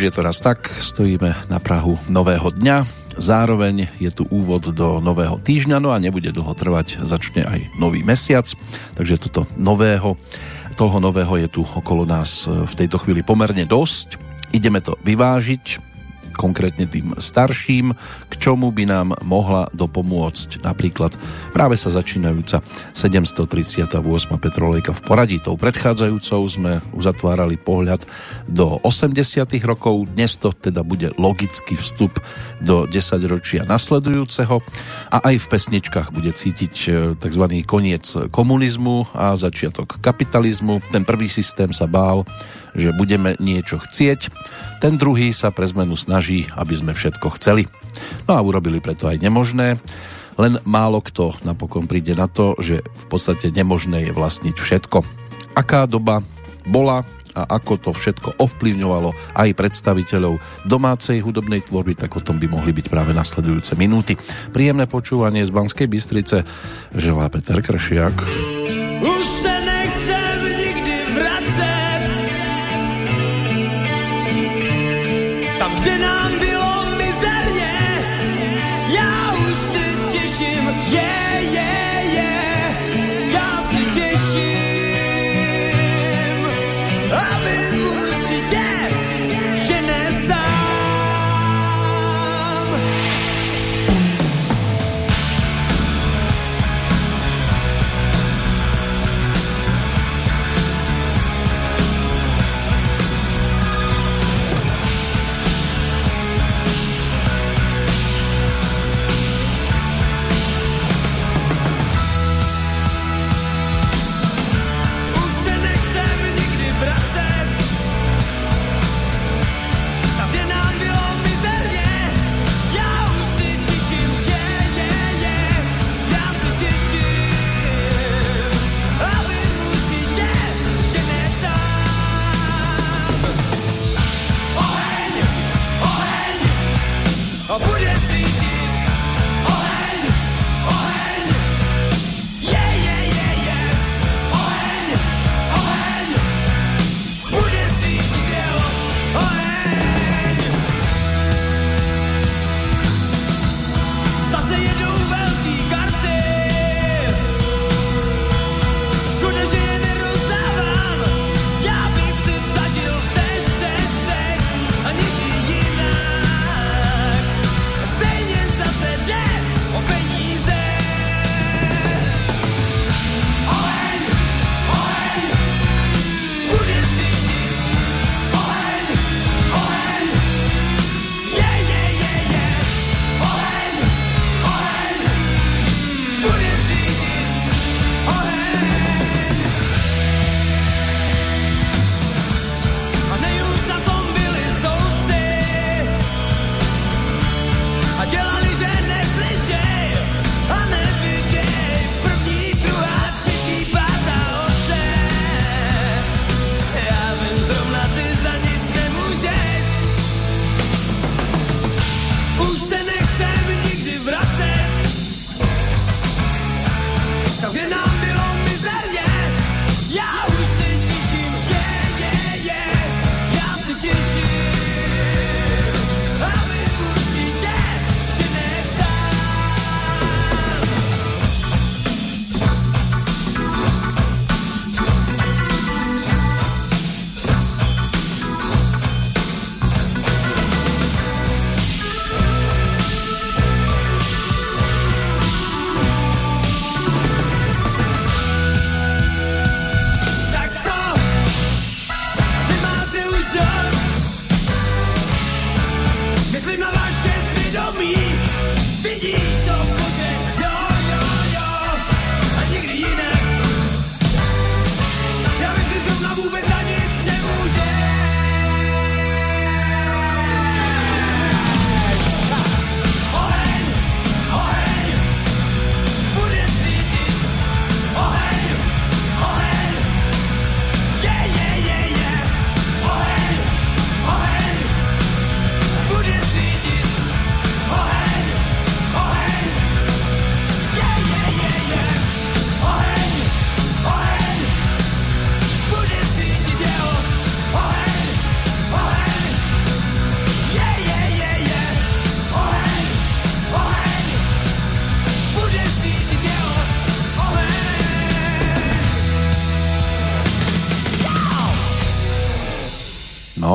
Už je to raz tak, stojíme na Prahu nového dňa, zároveň je tu úvod do nového týždňa, no a nebude dlho trvať, začne aj nový mesiac, takže toto nového, toho nového je tu okolo nás v tejto chvíli pomerne dosť. Ideme to vyvážiť, konkrétne tým starším, k čomu by nám mohla dopomôcť napríklad práve sa začínajúca 738. petrolejka v poradí. Tou predchádzajúcou sme uzatvárali pohľad do 80. rokov, dnes to teda bude logický vstup do 10 ročia nasledujúceho a aj v pesničkách bude cítiť e, tzv. koniec komunizmu a začiatok kapitalizmu. Ten prvý systém sa bál, že budeme niečo chcieť, ten druhý sa pre zmenu snaží, aby sme všetko chceli. No a urobili preto aj nemožné, len málo kto napokon príde na to, že v podstate nemožné je vlastniť všetko. Aká doba bola a ako to všetko ovplyvňovalo aj predstaviteľov domácej hudobnej tvorby, tak o tom by mohli byť práve nasledujúce minúty. Príjemné počúvanie z Banskej Bystrice želá Peter Kršiak.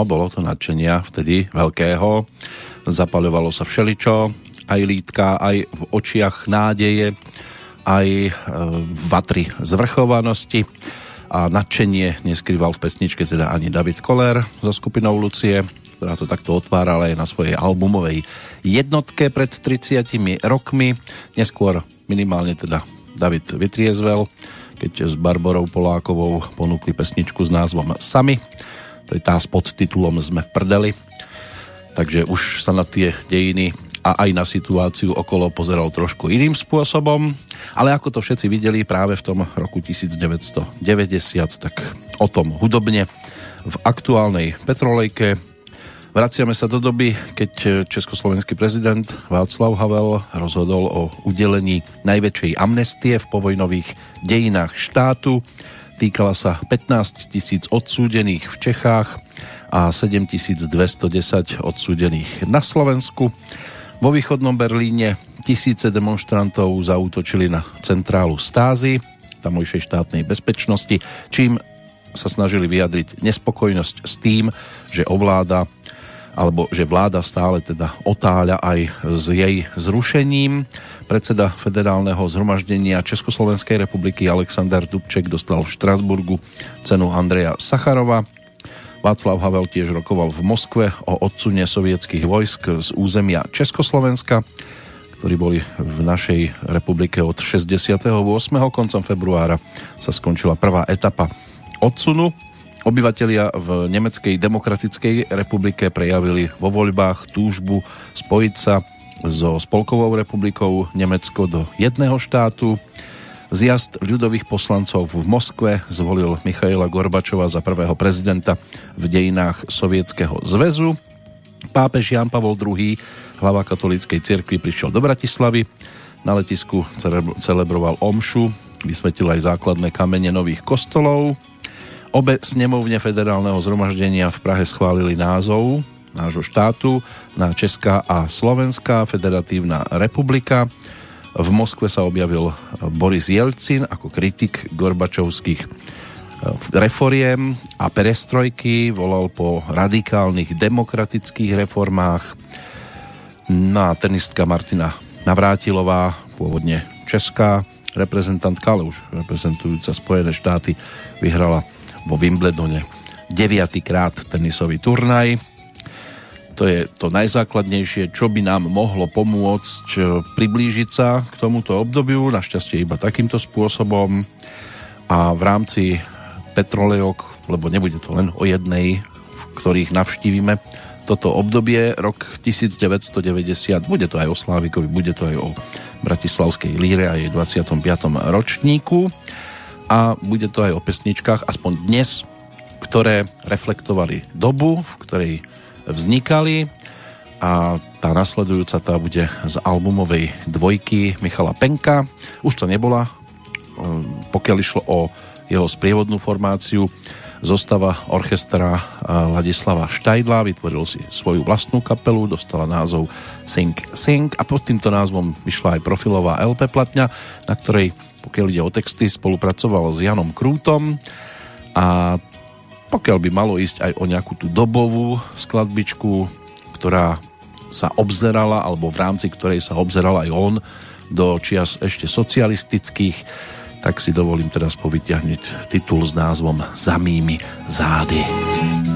Bolo to nadšenia vtedy veľkého. Zapaľovalo sa všeličo, aj lítka, aj v očiach nádeje, aj e, vatry zvrchovanosti a nadšenie neskrýval v pesničke teda ani David Koller so skupinou Lucie, ktorá to takto otvárala aj na svojej albumovej jednotke pred 30 rokmi. Neskôr minimálne teda David vytriezvel, keď s Barborou Polákovou ponúkli pesničku s názvom Sami to je tá s podtitulom Sme v prdeli. Takže už sa na tie dejiny a aj na situáciu okolo pozeral trošku iným spôsobom, ale ako to všetci videli práve v tom roku 1990, tak o tom hudobne v aktuálnej Petrolejke. Vraciame sa do doby, keď československý prezident Václav Havel rozhodol o udelení najväčšej amnestie v povojnových dejinách štátu Týkala sa 15 tisíc odsúdených v Čechách a 7210 odsúdených na Slovensku. Vo východnom Berlíne tisíce demonstrantov zautočili na centrálu stázy tamojšej štátnej bezpečnosti, čím sa snažili vyjadriť nespokojnosť s tým, že ovláda alebo že vláda stále teda otáľa aj s jej zrušením. Predseda federálneho zhromaždenia Československej republiky Alexander Dubček dostal v Štrasburgu cenu Andreja Sacharova. Václav Havel tiež rokoval v Moskve o odsune sovietských vojsk z územia Československa, ktorí boli v našej republike od 68. koncom februára sa skončila prvá etapa odsunu Obyvatelia v Nemeckej demokratickej republike prejavili vo voľbách túžbu spojiť sa so Spolkovou republikou Nemecko do jedného štátu. Zjazd ľudových poslancov v Moskve zvolil Michaila Gorbačova za prvého prezidenta v dejinách Sovietskeho zväzu. Pápež Jan Pavol II, hlava katolíckej cirkvi, prišiel do Bratislavy. Na letisku celebroval omšu, vysvetil aj základné kamene nových kostolov. Obe snemovne federálneho zhromaždenia v Prahe schválili názov nášho štátu na Česká a Slovenská federatívna republika. V Moskve sa objavil Boris Jelcin ako kritik Gorbačovských eh, reforiem a perestrojky, volal po radikálnych demokratických reformách. No tenistka Martina Navrátilová, pôvodne česká reprezentantka, ale už reprezentujúca Spojené štáty, vyhrala vo Wimbledone. Deviatýkrát tenisový turnaj. To je to najzákladnejšie, čo by nám mohlo pomôcť e, priblížiť sa k tomuto obdobiu, našťastie iba takýmto spôsobom. A v rámci Petrolejok, lebo nebude to len o jednej, v ktorých navštívime toto obdobie, rok 1990, bude to aj o Slávikovi, bude to aj o Bratislavskej líre a jej 25. ročníku a bude to aj o pesničkách, aspoň dnes, ktoré reflektovali dobu, v ktorej vznikali a tá nasledujúca tá bude z albumovej dvojky Michala Penka. Už to nebola, pokiaľ išlo o jeho sprievodnú formáciu, zostava orchestra Ladislava Štajdla, vytvoril si svoju vlastnú kapelu, dostala názov Sing Sing a pod týmto názvom vyšla aj profilová LP platňa, na ktorej pokiaľ ide o texty, spolupracoval s Janom Krútom. A pokiaľ by malo ísť aj o nejakú tú dobovú skladbičku, ktorá sa obzerala, alebo v rámci ktorej sa obzeral aj on do čias ešte socialistických, tak si dovolím teraz povyťahnuť titul s názvom Za mými zády.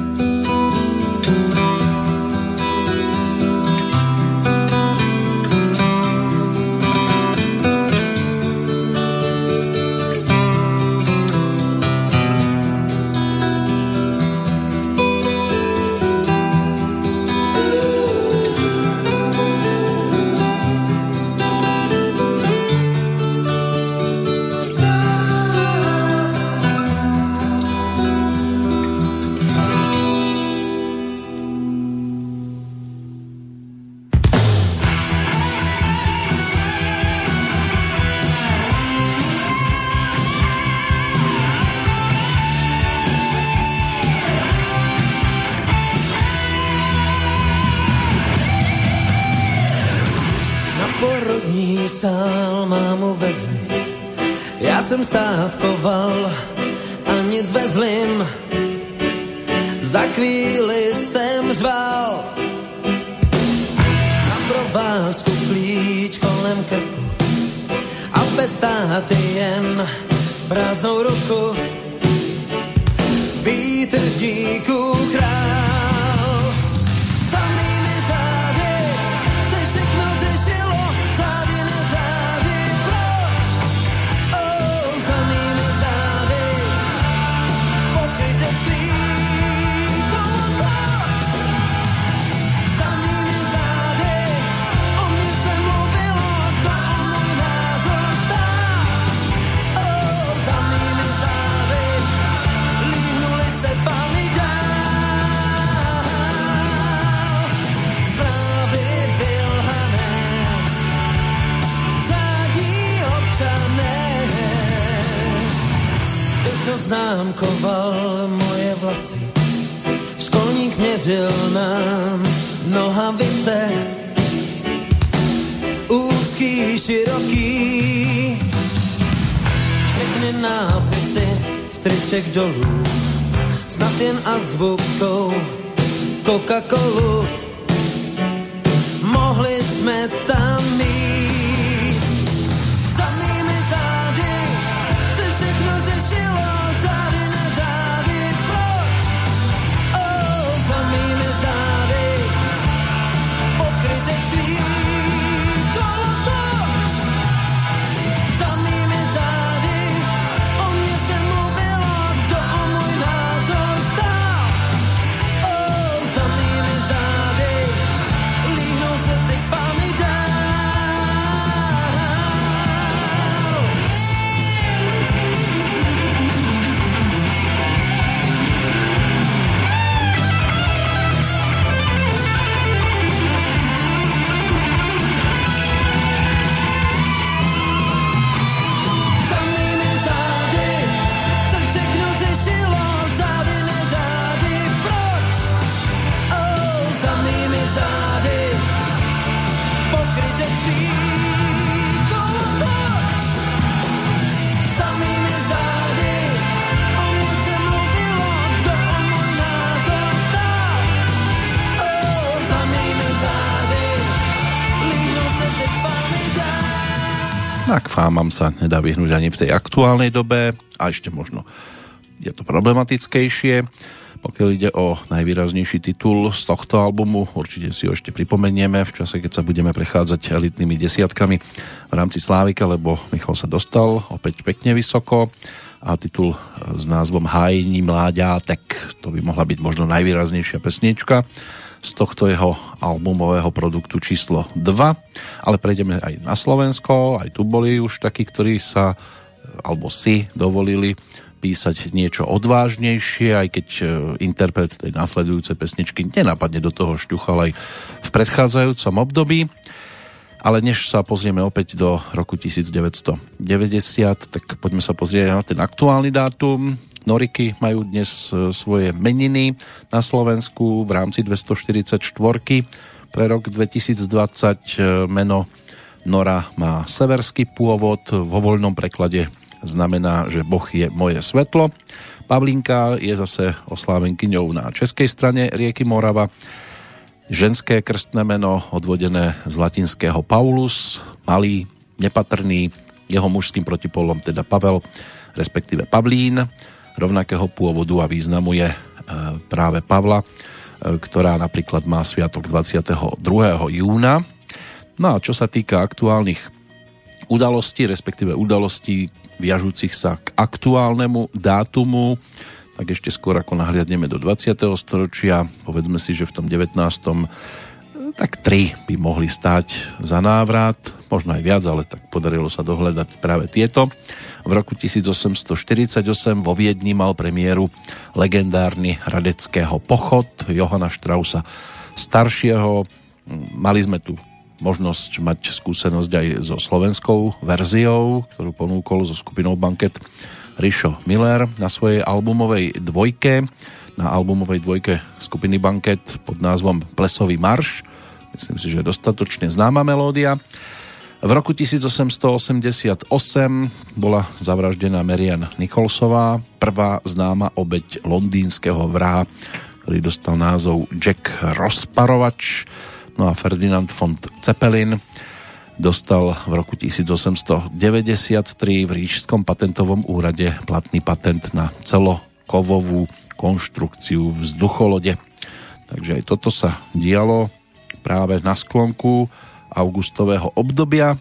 Vlasy. Školník měřil nám nohavice, úzký, široký. Všechny nápisy striček dolů, snad jen azbukou Coca-Colu. Mohli jsme tam mít Tak fámam sa nedá vyhnúť ani v tej aktuálnej dobe a ešte možno je to problematickejšie. Pokiaľ ide o najvýraznejší titul z tohto albumu, určite si ho ešte pripomenieme v čase, keď sa budeme prechádzať elitnými desiatkami v rámci Slávika, lebo Michal sa dostal opäť pekne vysoko a titul s názvom Hájní mláďátek, to by mohla byť možno najvýraznejšia pesnička z tohto jeho albumového produktu číslo 2. Ale prejdeme aj na Slovensko, aj tu boli už takí, ktorí sa alebo si dovolili písať niečo odvážnejšie, aj keď e, interpret tej následujúcej pesničky nenápadne do toho šťuchal aj v predchádzajúcom období. Ale než sa pozrieme opäť do roku 1990, tak poďme sa pozrieť na ten aktuálny dátum. Noriky majú dnes e, svoje meniny na Slovensku v rámci 244. Pre rok 2020 e, meno Nora má severský pôvod, vo voľnom preklade znamená, že Boh je moje svetlo. Pavlinka je zase oslávenkyňou na českej strane rieky Morava. Ženské krstné meno odvodené z latinského Paulus, malý, nepatrný, jeho mužským protipolom teda Pavel, respektíve Pavlín rovnakého pôvodu a významu je e, práve Pavla, e, ktorá napríklad má sviatok 22. júna. No a čo sa týka aktuálnych udalostí, respektíve udalostí viažúcich sa k aktuálnemu dátumu, tak ešte skôr ako nahliadneme do 20. storočia, povedzme si, že v tom 19 tak tri by mohli stáť za návrat, možno aj viac, ale tak podarilo sa dohľadať práve tieto. V roku 1848 vo Viedni mal premiéru legendárny radeckého pochod Johana Strausa staršieho. Mali sme tu možnosť mať skúsenosť aj so slovenskou verziou, ktorú ponúkol so skupinou Banket Rišo Miller na svojej albumovej dvojke. Na albumovej dvojke skupiny Banket pod názvom Plesový marš Myslím si, že dostatočne známa melódia. V roku 1888 bola zavraždená Marian Nicholsová, prvá známa obeď londýnskeho vraha, ktorý dostal názov Jack Rozparovač. No a Ferdinand von Zeppelin dostal v roku 1893 v Rížskom patentovom úrade platný patent na celokovovú konštrukciu vzducholode. Takže aj toto sa dialo práve na sklonku augustového obdobia.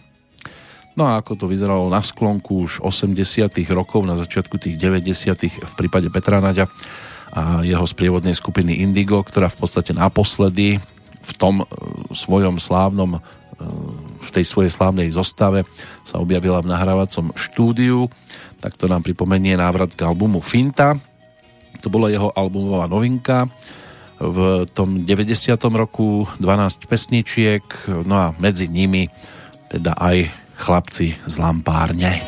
No a ako to vyzeralo na sklonku už 80 rokov, na začiatku tých 90 v prípade Petra Naďa a jeho sprievodnej skupiny Indigo, ktorá v podstate naposledy v tom e, svojom slávnom e, v tej svojej slávnej zostave sa objavila v nahrávacom štúdiu, tak to nám pripomenie návrat k albumu Finta. To bola jeho albumová novinka. V tom 90. roku 12 pesničiek, no a medzi nimi teda aj chlapci z Lampárne.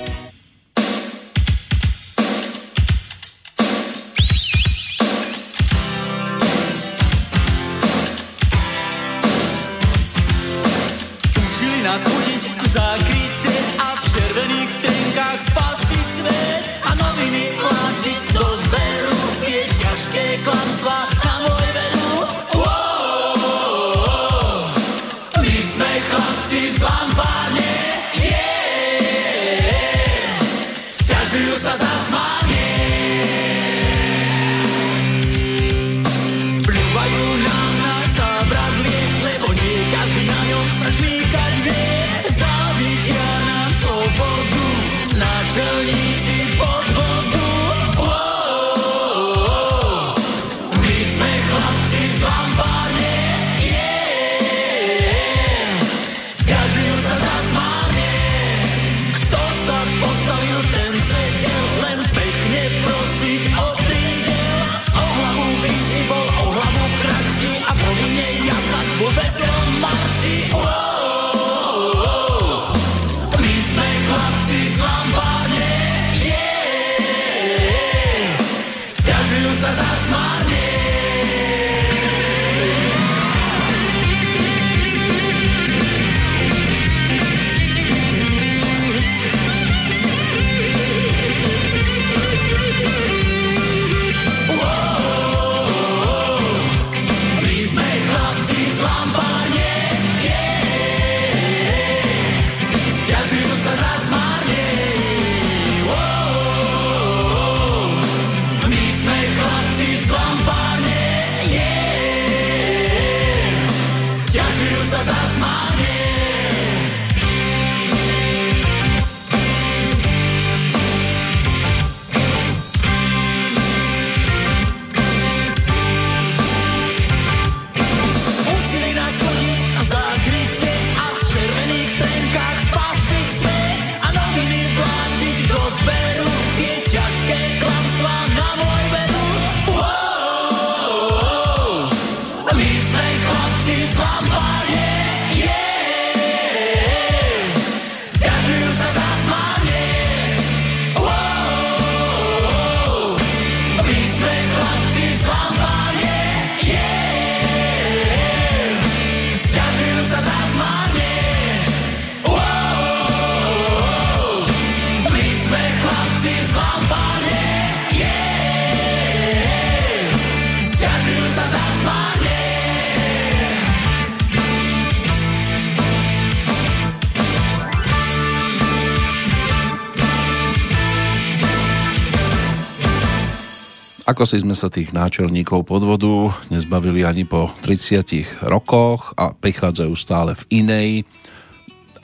Si sme sa tých náčelníkov podvodu nezbavili ani po 30 rokoch a prichádzajú stále v inej,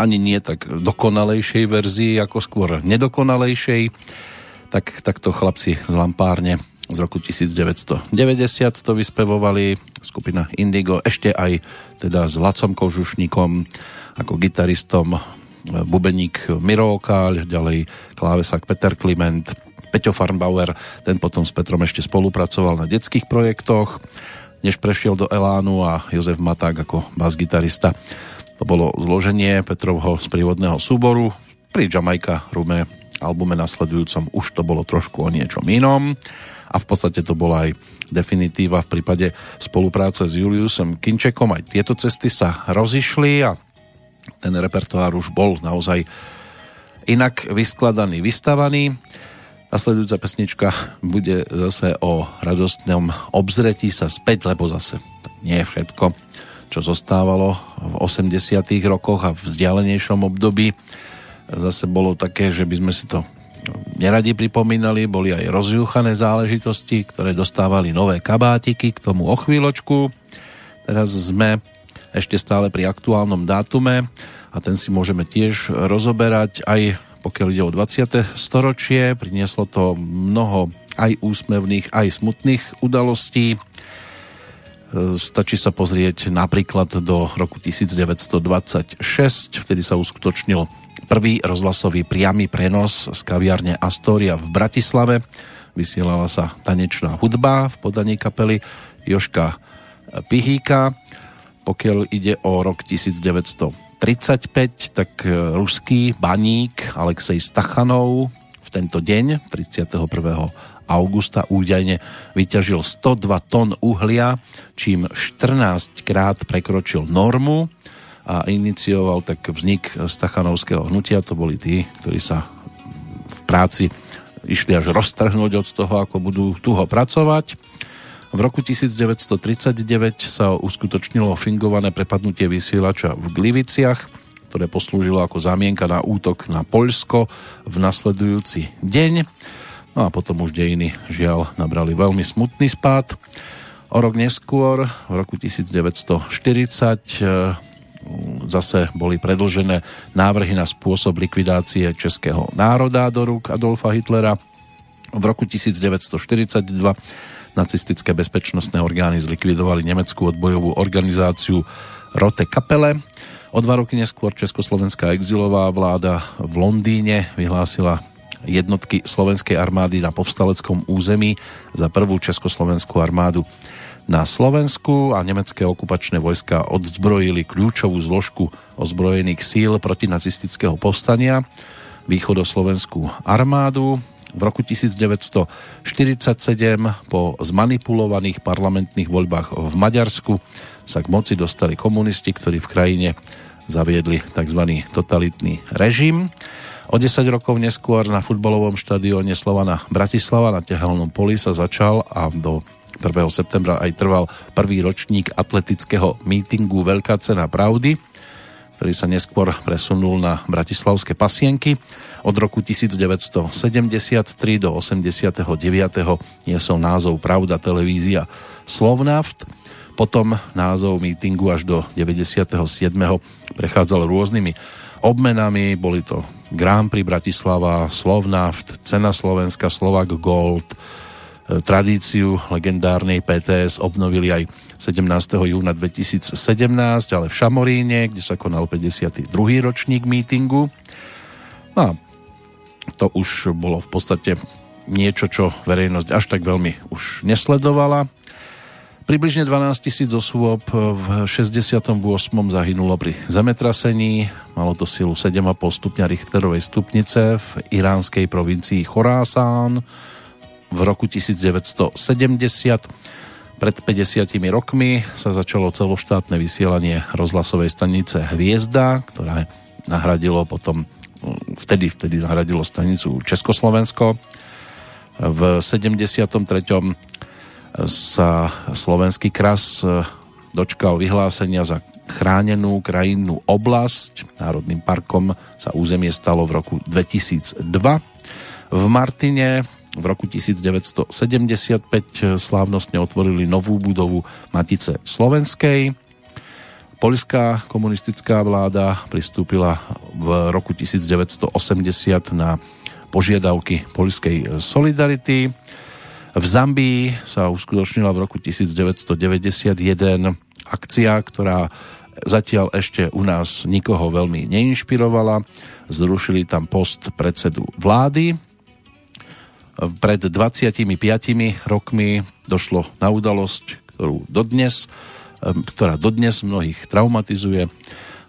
ani nie tak dokonalejšej verzii, ako skôr nedokonalejšej, tak takto chlapci z Lampárne z roku 1990 to vyspevovali. Skupina Indigo, ešte aj teda s Lacom Kožušníkom ako gitaristom bubeník Miro Okáľ, ďalej klávesák Peter Kliment, Peťo Farnbauer, ten potom s Petrom ešte spolupracoval na detských projektoch, než prešiel do Elánu a Jozef Maták ako bas-gitarista. To bolo zloženie Petrovho prívodného súboru. Pri Jamaica Rume albume nasledujúcom už to bolo trošku o niečom inom a v podstate to bola aj definitíva v prípade spolupráce s Juliusem Kinčekom. Aj tieto cesty sa rozišli a ten repertoár už bol naozaj inak vyskladaný, vystavaný. Nasledujúca pesnička bude zase o radostnom obzretí sa späť, lebo zase nie je všetko, čo zostávalo v 80 rokoch a v vzdialenejšom období. Zase bolo také, že by sme si to neradi pripomínali, boli aj rozjúchané záležitosti, ktoré dostávali nové kabátiky, k tomu o chvíľočku. Teraz sme ešte stále pri aktuálnom dátume a ten si môžeme tiež rozoberať aj pokiaľ ide o 20. storočie. Prinieslo to mnoho aj úsmevných, aj smutných udalostí. Stačí sa pozrieť napríklad do roku 1926, vtedy sa uskutočnil prvý rozhlasový priamy prenos z kaviarne Astoria v Bratislave. Vysielala sa tanečná hudba v podaní kapely Joška Pihíka. Pokiaľ ide o rok 1900 35, tak e, ruský baník Alexej Stachanov v tento deň, 31. augusta, údajne vyťažil 102 tón uhlia, čím 14 krát prekročil normu a inicioval tak vznik Stachanovského hnutia. To boli tí, ktorí sa v práci išli až roztrhnúť od toho, ako budú tuho pracovať. V roku 1939 sa uskutočnilo fingované prepadnutie vysielača v Gliviciach, ktoré poslúžilo ako zámienka na útok na Poľsko v nasledujúci deň. No a potom už dejiny žiaľ nabrali veľmi smutný spád. O rok neskôr, v roku 1940, e, zase boli predlžené návrhy na spôsob likvidácie českého národa do rúk Adolfa Hitlera. V roku 1942 nacistické bezpečnostné orgány zlikvidovali nemeckú odbojovú organizáciu Rote Kapele. O dva roky neskôr Československá exilová vláda v Londýne vyhlásila jednotky slovenskej armády na povstaleckom území za prvú československú armádu na Slovensku a nemecké okupačné vojska odzbrojili kľúčovú zložku ozbrojených síl protinacistického povstania východoslovenskú armádu v roku 1947 po zmanipulovaných parlamentných voľbách v Maďarsku sa k moci dostali komunisti, ktorí v krajine zaviedli tzv. totalitný režim. O 10 rokov neskôr na futbalovom štadióne Slovana Bratislava na Tehelnom poli sa začal a do 1. septembra aj trval prvý ročník atletického mítingu Veľká cena pravdy, ktorý sa neskôr presunul na bratislavské pasienky. Od roku 1973 do 89. niesol názov Pravda televízia Slovnaft. Potom názov mítingu až do 97. prechádzal rôznymi obmenami. Boli to Grand Prix Bratislava, Slovnaft, Cena Slovenska, Slovak Gold, e, tradíciu legendárnej PTS obnovili aj 17. júna 2017, ale v Šamoríne, kde sa konal 52. ročník mítingu. No a to už bolo v podstate niečo, čo verejnosť až tak veľmi už nesledovala. Približne 12 tisíc osôb v 68. zahynulo pri zemetrasení. Malo to silu 7,5 stupňa Richterovej stupnice v iránskej provincii Chorásán v roku 1970. Pred 50 rokmi sa začalo celoštátne vysielanie rozhlasovej stanice Hviezda, ktoré nahradilo potom vtedy, vtedy nahradilo stanicu Československo. V 73. sa slovenský kras e, dočkal vyhlásenia za chránenú krajinnú oblasť. Národným parkom sa územie stalo v roku 2002. V Martine v roku 1975 slávnostne otvorili novú budovu Matice Slovenskej. Poľská komunistická vláda pristúpila v roku 1980 na požiadavky poľskej solidarity. V Zambii sa uskutočnila v roku 1991 akcia, ktorá zatiaľ ešte u nás nikoho veľmi neinšpirovala. Zrušili tam post predsedu vlády. Pred 25 rokmi došlo na udalosť, ktorú dodnes ktorá dodnes mnohých traumatizuje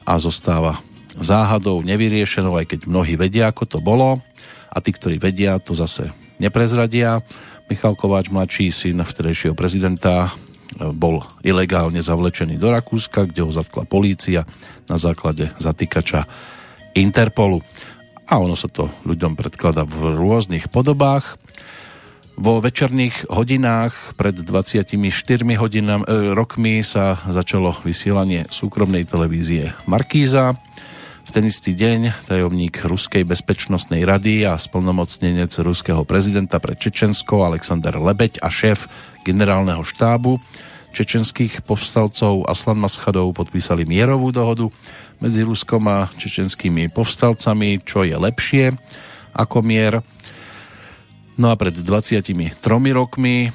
a zostáva záhadou nevyriešenou, aj keď mnohí vedia, ako to bolo a tí, ktorí vedia, to zase neprezradia. Michal Kováč, mladší syn vtedejšieho prezidenta, bol ilegálne zavlečený do Rakúska, kde ho zatkla polícia na základe zatýkača Interpolu. A ono sa to ľuďom predklada v rôznych podobách. Vo večerných hodinách pred 24 hodinami, e, rokmi sa začalo vysielanie súkromnej televízie Markíza. V ten istý deň tajomník Ruskej bezpečnostnej rady a splnomocnenec ruského prezidenta pre Čečensko Alexander Lebeď a šéf generálneho štábu čečenských povstalcov Aslan Maschadov podpísali mierovú dohodu medzi Ruskom a čečenskými povstalcami, čo je lepšie ako mier No a pred 23 rokmi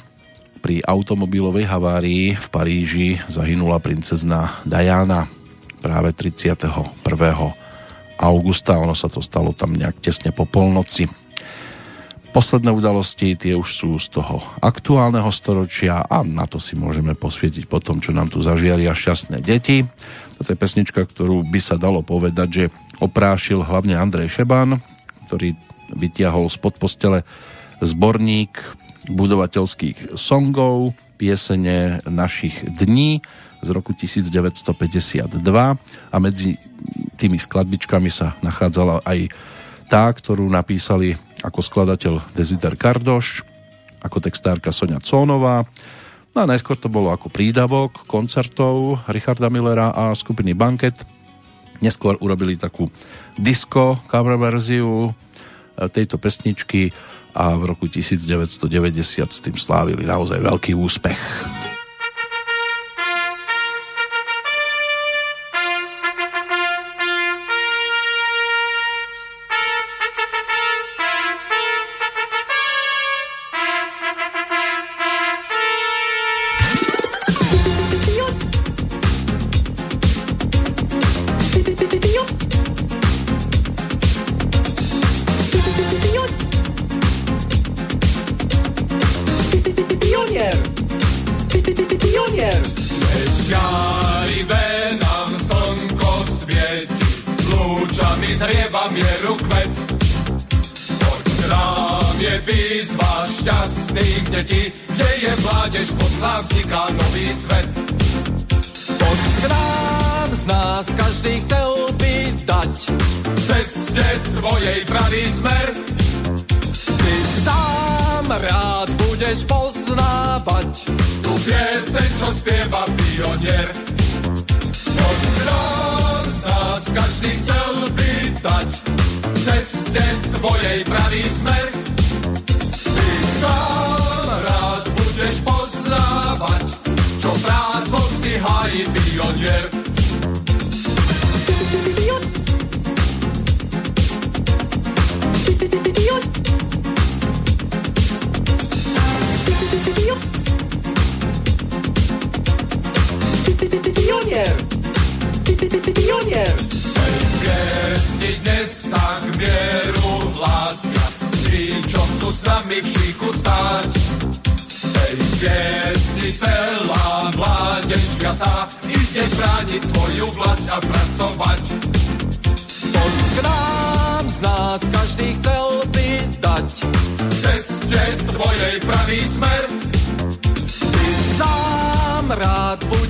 pri automobilovej havárii v Paríži zahynula princezna Diana práve 31. augusta. Ono sa to stalo tam nejak tesne po polnoci. Posledné udalosti, tie už sú z toho aktuálneho storočia a na to si môžeme posvietiť po tom, čo nám tu zažiaria šťastné deti. Toto je pesnička, ktorú by sa dalo povedať, že oprášil hlavne Andrej Šeban, ktorý vytiahol spod postele zborník budovateľských songov, piesene našich dní z roku 1952 a medzi tými skladbičkami sa nachádzala aj tá, ktorú napísali ako skladateľ Deziter Kardoš, ako textárka Sonia Cónová. No a najskôr to bolo ako prídavok koncertov Richarda Millera a skupiny Banket. Neskôr urobili takú disco cover verziu tejto pesničky a v roku 1990 s tým slávili naozaj veľký úspech.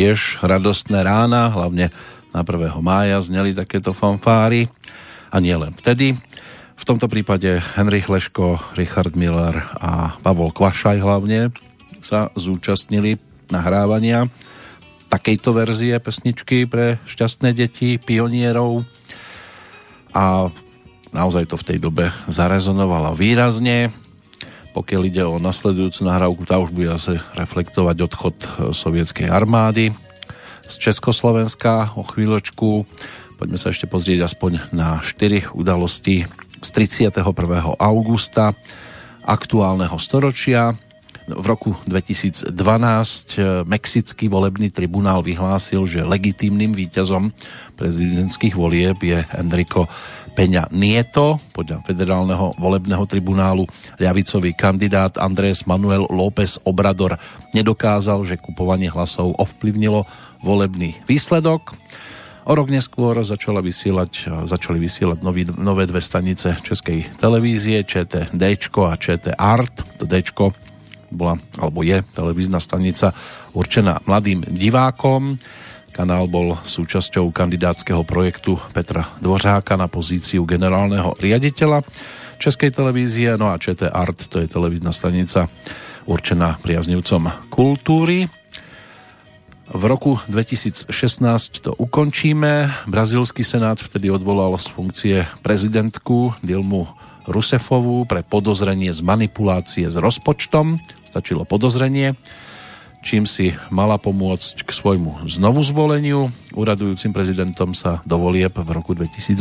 tiež radostné rána, hlavne na 1. mája zneli takéto fanfáry a nie len vtedy. V tomto prípade Henrich Leško, Richard Miller a Pavol Kvašaj hlavne sa zúčastnili nahrávania takejto verzie pesničky pre šťastné deti, pionierov a naozaj to v tej dobe zarezonovalo výrazne pokiaľ ide o nasledujúcu nahrávku, tá už bude zase reflektovať odchod e, sovietskej armády z Československa o chvíľočku. Poďme sa ešte pozrieť aspoň na 4 udalosti z 31. augusta aktuálneho storočia. V roku 2012 e, Mexický volebný tribunál vyhlásil, že legitímnym víťazom prezidentských volieb je Enrico Peňa Nieto, podľa federálneho volebného tribunálu ľavicový kandidát Andrés Manuel López Obrador nedokázal, že kupovanie hlasov ovplyvnilo volebný výsledok. O rok neskôr začala vysielať, začali vysielať nový, nové dve stanice Českej televízie, ČT D a ČT Art. D bola, alebo je televízna stanica určená mladým divákom. Kanál bol súčasťou kandidátskeho projektu Petra Dvořáka na pozíciu generálneho riaditeľa Českej televízie, no a ČT Art, to je televízna stanica určená priaznivcom kultúry. V roku 2016 to ukončíme. Brazílsky senát vtedy odvolal z funkcie prezidentku Dilmu Rusefovú pre podozrenie z manipulácie s rozpočtom. Stačilo podozrenie čím si mala pomôcť k svojmu znovu zvoleniu. Úradujúcim prezidentom sa do volieb v roku 2018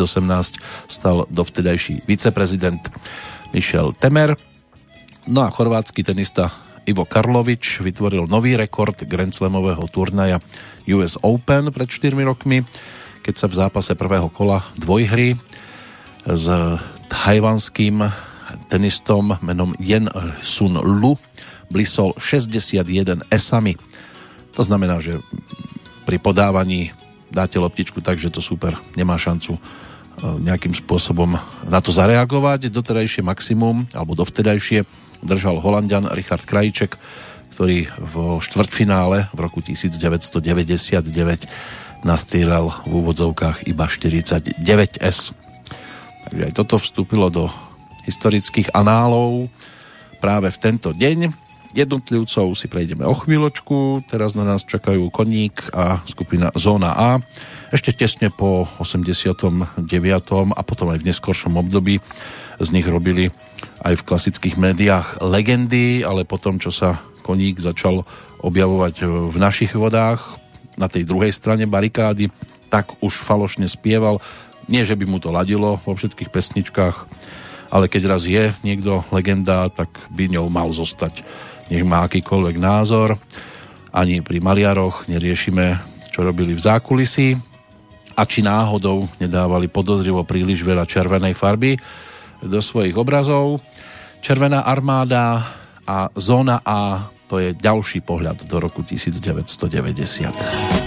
stal dovtedajší viceprezident Michel Temer. No a chorvátsky tenista Ivo Karlovič vytvoril nový rekord Grand Slamového turnaja US Open pred 4 rokmi, keď sa v zápase prvého kola dvojhry s tajvanským tenistom menom Yen Sun Lu blisol 61 esami. To znamená, že pri podávaní dáte loptičku tak, že to super nemá šancu e, nejakým spôsobom na to zareagovať. Doterajšie maximum, alebo dovtedajšie, držal Holandian Richard Krajček, ktorý vo štvrtfinále v roku 1999 nastrieľal v úvodzovkách iba 49 S. Takže aj toto vstúpilo do historických análov práve v tento deň. Jednotlivcov si prejdeme o chvíľočku, teraz na nás čakajú Koník a skupina Zóna A. Ešte tesne po 89. a potom aj v neskoršom období z nich robili aj v klasických médiách legendy, ale potom, čo sa Koník začal objavovať v našich vodách, na tej druhej strane barikády, tak už falošne spieval. Nie, že by mu to ladilo vo všetkých pesničkách, ale keď raz je niekto legenda, tak by ňou mal zostať nech má akýkoľvek názor. Ani pri maliaroch neriešime, čo robili v zákulisí a či náhodou nedávali podozrivo príliš veľa červenej farby do svojich obrazov. Červená armáda a zóna A to je ďalší pohľad do roku 1990.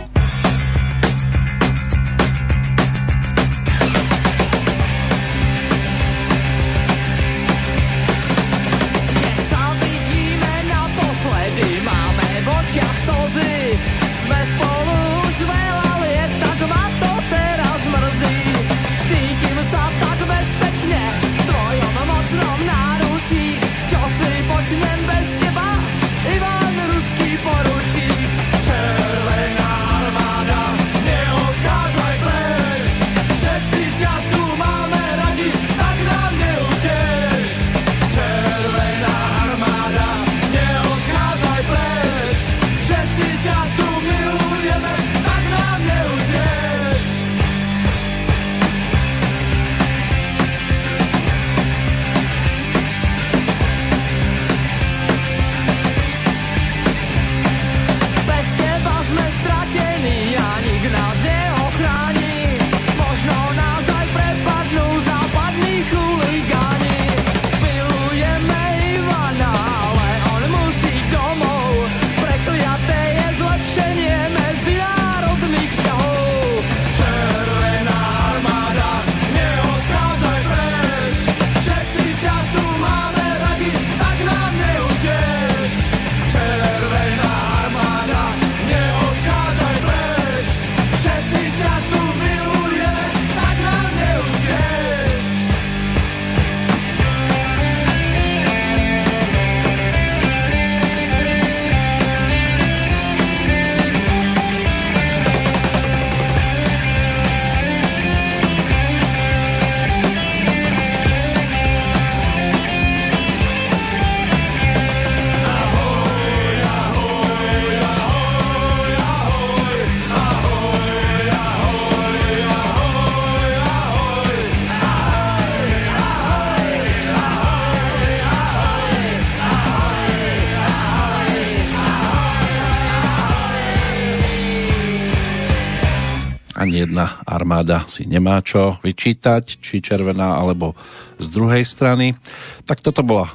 armáda si nemá čo vyčítať, či červená alebo z druhej strany. Tak toto bola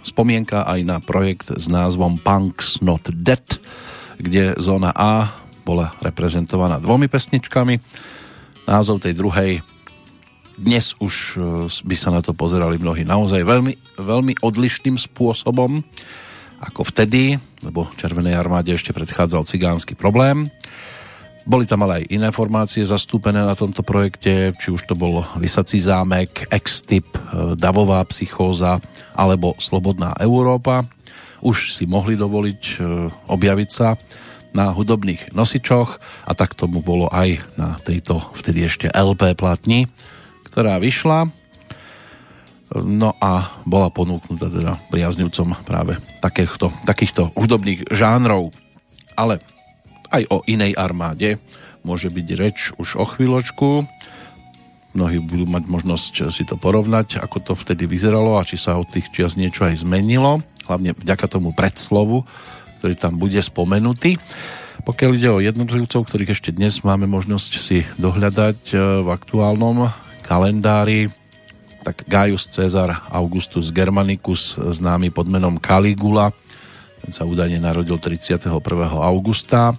spomienka aj na projekt s názvom Punks Not Dead, kde zóna A bola reprezentovaná dvomi pesničkami. Názov tej druhej dnes už e, by sa na to pozerali mnohí naozaj veľmi, veľmi odlišným spôsobom ako vtedy, lebo Červenej armáde ešte predchádzal cigánsky problém. Boli tam ale aj iné formácie zastúpené na tomto projekte, či už to bol Vysací zámek, X-Typ, e, Davová psychóza alebo Slobodná Európa. Už si mohli dovoliť e, objaviť sa na hudobných nosičoch a tak tomu bolo aj na tejto vtedy ešte LP platni, ktorá vyšla. No a bola ponúknutá teda priaznivcom práve takýchto, takýchto hudobných žánrov. Ale aj o inej armáde môže byť reč už o chvíľočku. Mnohí budú mať možnosť si to porovnať, ako to vtedy vyzeralo a či sa od tých čias niečo aj zmenilo, hlavne vďaka tomu predslovu, ktorý tam bude spomenutý. Pokiaľ ide o jednotlivcov, ktorých ešte dnes máme možnosť si dohľadať e, v aktuálnom kalendári, tak Gaius Caesar Augustus Germanicus, známy pod menom Caligula, ten sa údajne narodil 31. augusta.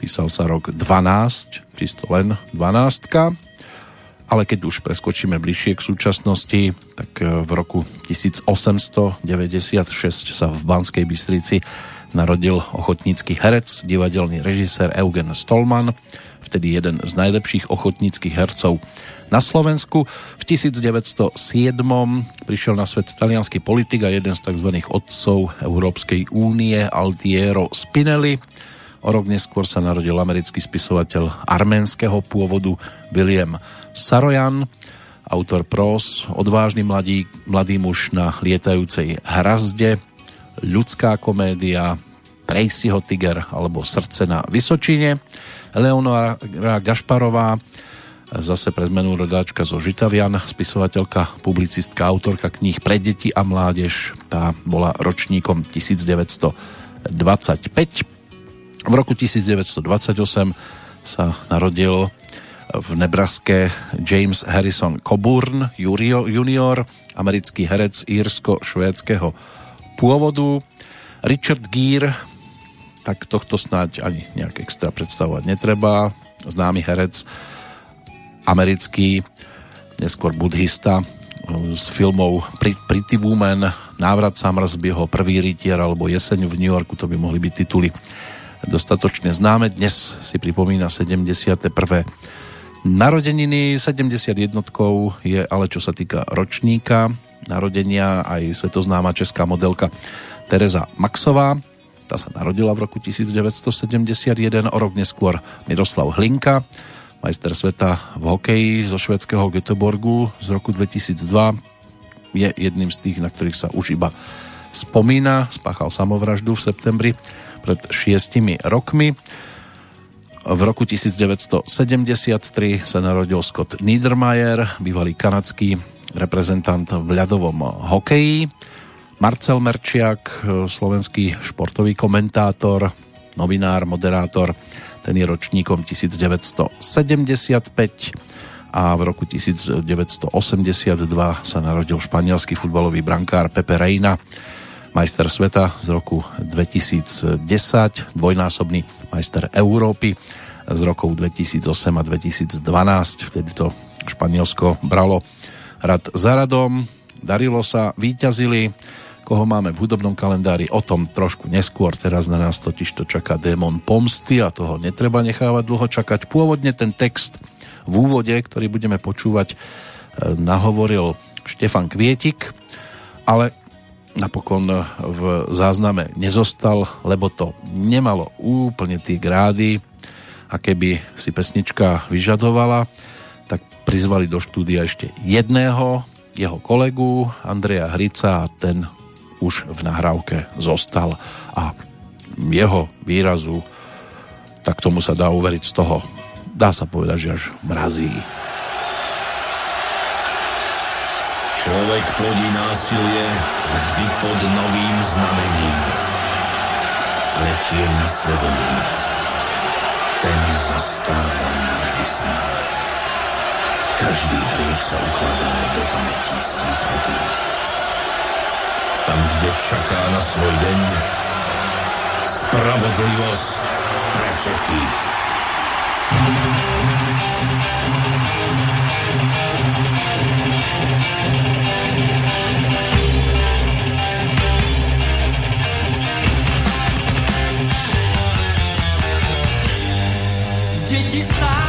Písal sa rok 12, čisto len 12. Ale keď už preskočíme bližšie k súčasnosti, tak e, v roku 1896 sa v Banskej Bystrici narodil ochotnícky herec, divadelný režisér Eugen Stolman, vtedy jeden z najlepších ochotníckých hercov na Slovensku. V 1907 prišiel na svet talianský politik a jeden z tzv. otcov Európskej únie Altiero Spinelli. O rok neskôr sa narodil americký spisovateľ arménskeho pôvodu William Sarojan, autor prós, odvážny mladý, mladý muž na lietajúcej hrazde, ľudská komédia, Tracyho Tiger alebo Srdce na Vysočine, Eleonora Gašparová, zase pre zmenu rodáčka zo Žitavian, spisovateľka, publicistka, autorka kníh pre deti a mládež. Tá bola ročníkom 1925. V roku 1928 sa narodil v Nebraske James Harrison Coburn junior, americký herec írsko-švédskeho pôvodu. Richard Gere, tak tohto snáď ani nejak extra predstavovať netreba. Známy herec, americký, neskôr buddhista z filmov Pretty Woman, Návrat Summersbyho, Prvý rytier alebo Jeseň v New Yorku, to by mohli byť tituly dostatočne známe. Dnes si pripomína 71. Narodeniny 71 je ale čo sa týka ročníka narodenia aj svetoznáma česká modelka Teresa Maxová. Tá sa narodila v roku 1971, o rok neskôr Miroslav Hlinka, majster sveta v hokeji zo švedského Göteborgu z roku 2002 je jedným z tých, na ktorých sa už iba spomína. Spáchal samovraždu v septembri pred šiestimi rokmi. V roku 1973 sa narodil Scott Niedermayer, bývalý kanadský reprezentant v ľadovom hokeji. Marcel Merčiak, slovenský športový komentátor, novinár, moderátor, ten je ročníkom 1975 a v roku 1982 sa narodil španielský futbalový brankár Pepe Reina, majster sveta z roku 2010, dvojnásobný majster Európy z rokov 2008 a 2012. Vtedy to Španielsko bralo rad za radom, darilo sa, výťazili. Koho máme v hudobnom kalendári, o tom trošku neskôr. Teraz na nás totiž to čaká démon pomsty a toho netreba nechávať dlho čakať. Pôvodne ten text v úvode, ktorý budeme počúvať, e, nahovoril Štefan Kvietik, ale napokon v zázname nezostal, lebo to nemalo úplne tí grády, aké by si pesnička vyžadovala, tak prizvali do štúdia ešte jedného jeho kolegu Andreja Hrica a ten už v nahrávke zostal a jeho výrazu tak tomu sa dá uveriť z toho dá sa povedať, že až mrazí. Človek plodí násilie vždy pod novým znamením, ale tieň na svedomí, ten zostáva navždy s ním. Každý hriech sa ukladá do pamätí kde čaká na svoj deň, spravodlivosť pre všetkých. Deti stále No,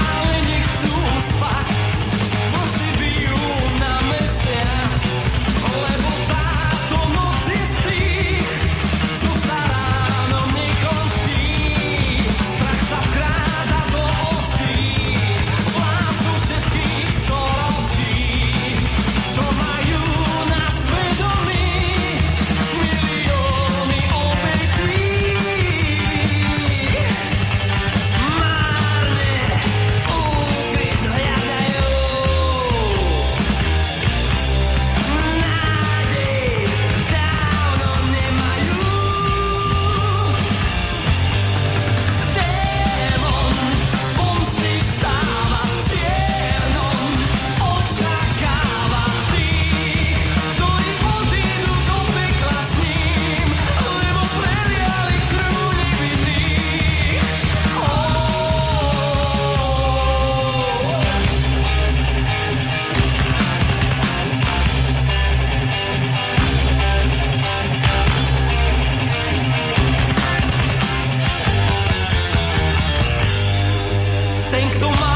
Thank you.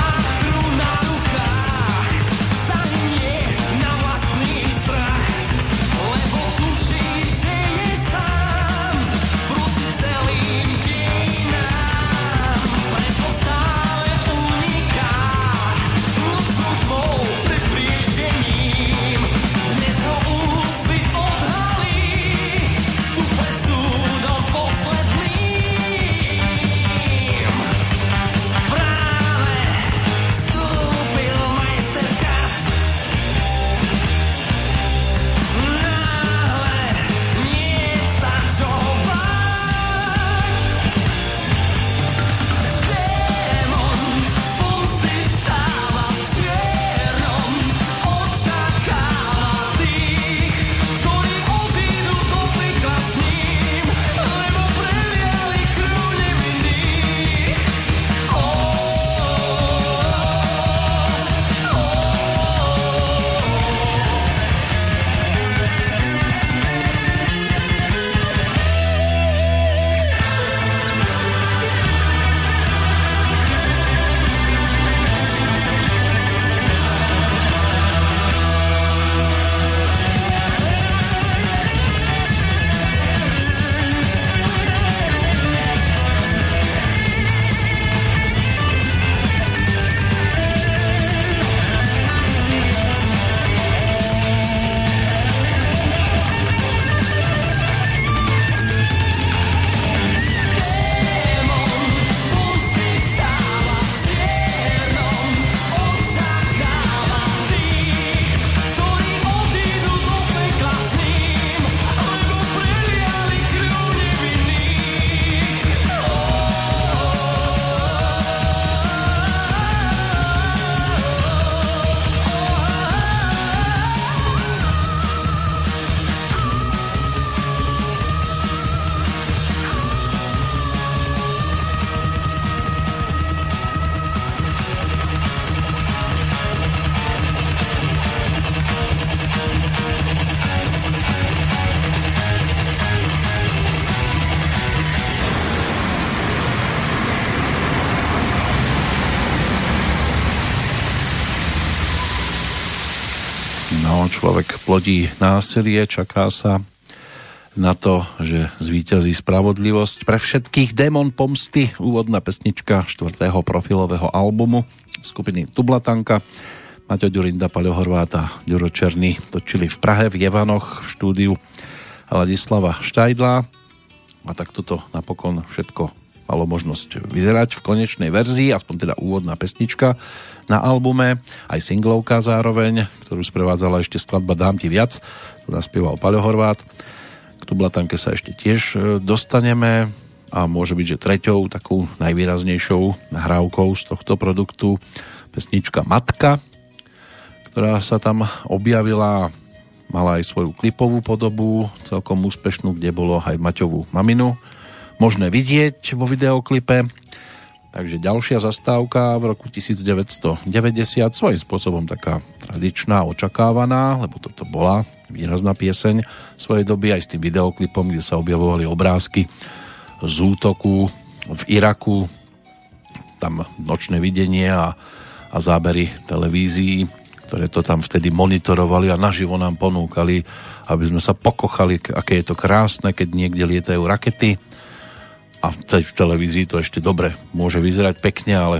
Človek plodí násilie, čaká sa na to, že zvíťazí spravodlivosť. Pre všetkých Démon pomsty, úvodná pesnička štvrtého profilového albumu skupiny Tublatanka. Maťo Ďurinda, Paľo Horvát a Ďuro Černý točili v Prahe v Jevanoch v štúdiu Ladislava Štajdla a tak toto napokon všetko malo možnosť vyzerať v konečnej verzii, aspoň teda úvodná pesnička na albume, aj singlovka zároveň, ktorú sprevádzala ešte skladba Dám ti viac, tu naspieval Paľo Horvát. Tublatanke sa ešte tiež e, dostaneme a môže byť, že treťou takou najvýraznejšou nahrávkou z tohto produktu pesnička Matka, ktorá sa tam objavila, mala aj svoju klipovú podobu, celkom úspešnú, kde bolo aj Maťovú maminu možné vidieť vo videoklipe. Takže ďalšia zastávka v roku 1990, svojím spôsobom taká tradičná, očakávaná, lebo toto bola výrazná pieseň svojej doby aj s tým videoklipom, kde sa objavovali obrázky z útoku v Iraku, tam nočné videnie a, a zábery televízií, ktoré to tam vtedy monitorovali a naživo nám ponúkali, aby sme sa pokochali, aké je to krásne, keď niekde lietajú rakety a v televízii to ešte dobre môže vyzerať pekne, ale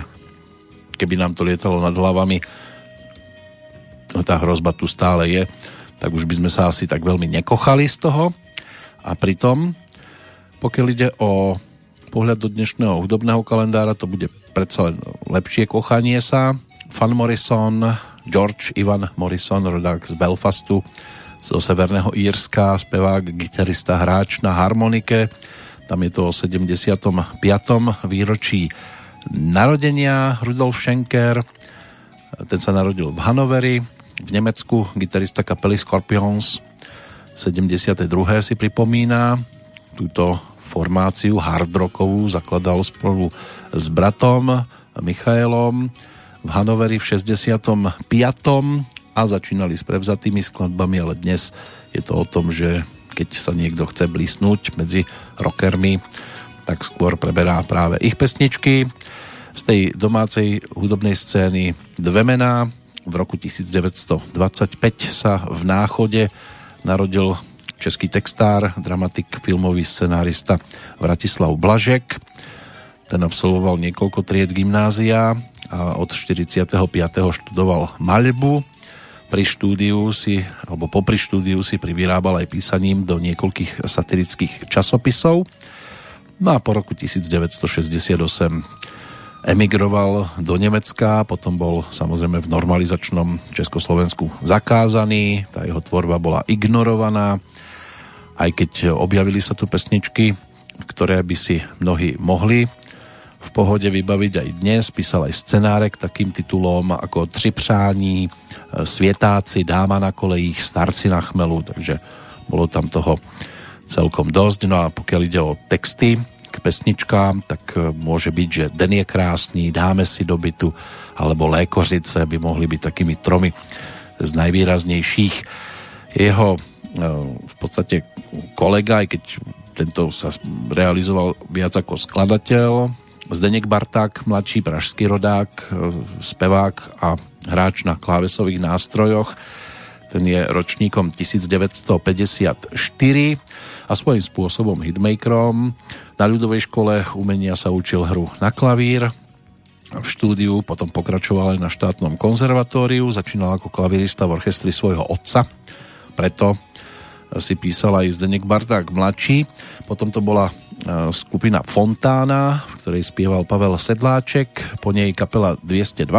keby nám to lietalo nad hlavami, no tá hrozba tu stále je tak už by sme sa asi tak veľmi nekochali z toho. A pritom, pokiaľ ide o pohľad do dnešného hudobného kalendára, to bude predsa len lepšie kochanie sa. Fan Morrison, George Ivan Morrison, rodák z Belfastu, zo Severného Írska, spevák, gitarista, hráč na harmonike. Tam je to o 75. výročí narodenia Rudolf Schenker. Ten sa narodil v Hanoveri v Nemecku, gitarista kapely Scorpions 72. si pripomína túto formáciu hard rockovú zakladal spolu s bratom Michaelom v Hanoveri v 65. a začínali s prevzatými skladbami, ale dnes je to o tom, že keď sa niekto chce blísnuť medzi rockermi, tak skôr preberá práve ich pesničky. Z tej domácej hudobnej scény dve mená, v roku 1925 sa v Náchode narodil český textár, dramatik, filmový scenárista Vratislav Blažek. Ten absolvoval niekoľko tried gymnázia a od 45. študoval maľbu. Pri štúdiu si, alebo popri štúdiu si privyrábal aj písaním do niekoľkých satirických časopisov. No a po roku 1968 emigroval do Nemecka, potom bol samozrejme v normalizačnom Československu zakázaný, tá jeho tvorba bola ignorovaná, aj keď objavili sa tu pesničky, ktoré by si mnohí mohli v pohode vybaviť aj dnes. Písal aj scenárek takým titulom ako Tři přání, Svietáci, Dáma na kolejích, Starci na chmelu, takže bolo tam toho celkom dosť. No a pokiaľ ide o texty, k pesničkám, tak e, môže byť, že Den je krásný, Dáme si do bytu, alebo Lékořice by mohli byť takými tromi z najvýraznejších. Jeho e, v podstate kolega, aj keď tento sa realizoval viac ako skladateľ, Zdeněk Barták, mladší pražský rodák, spevák a hráč na klávesových nástrojoch. Ten je ročníkom 1954 a svojím spôsobom hitmakerom. Na ľudovej škole umenia sa učil hru na klavír, v štúdiu potom pokračoval aj na štátnom konzervatóriu, začínal ako klavírista v orchestri svojho otca, preto si písal aj Zdenek Barták mladší. Potom to bola skupina Fontána, v ktorej spieval Pavel Sedláček, po nej kapela 220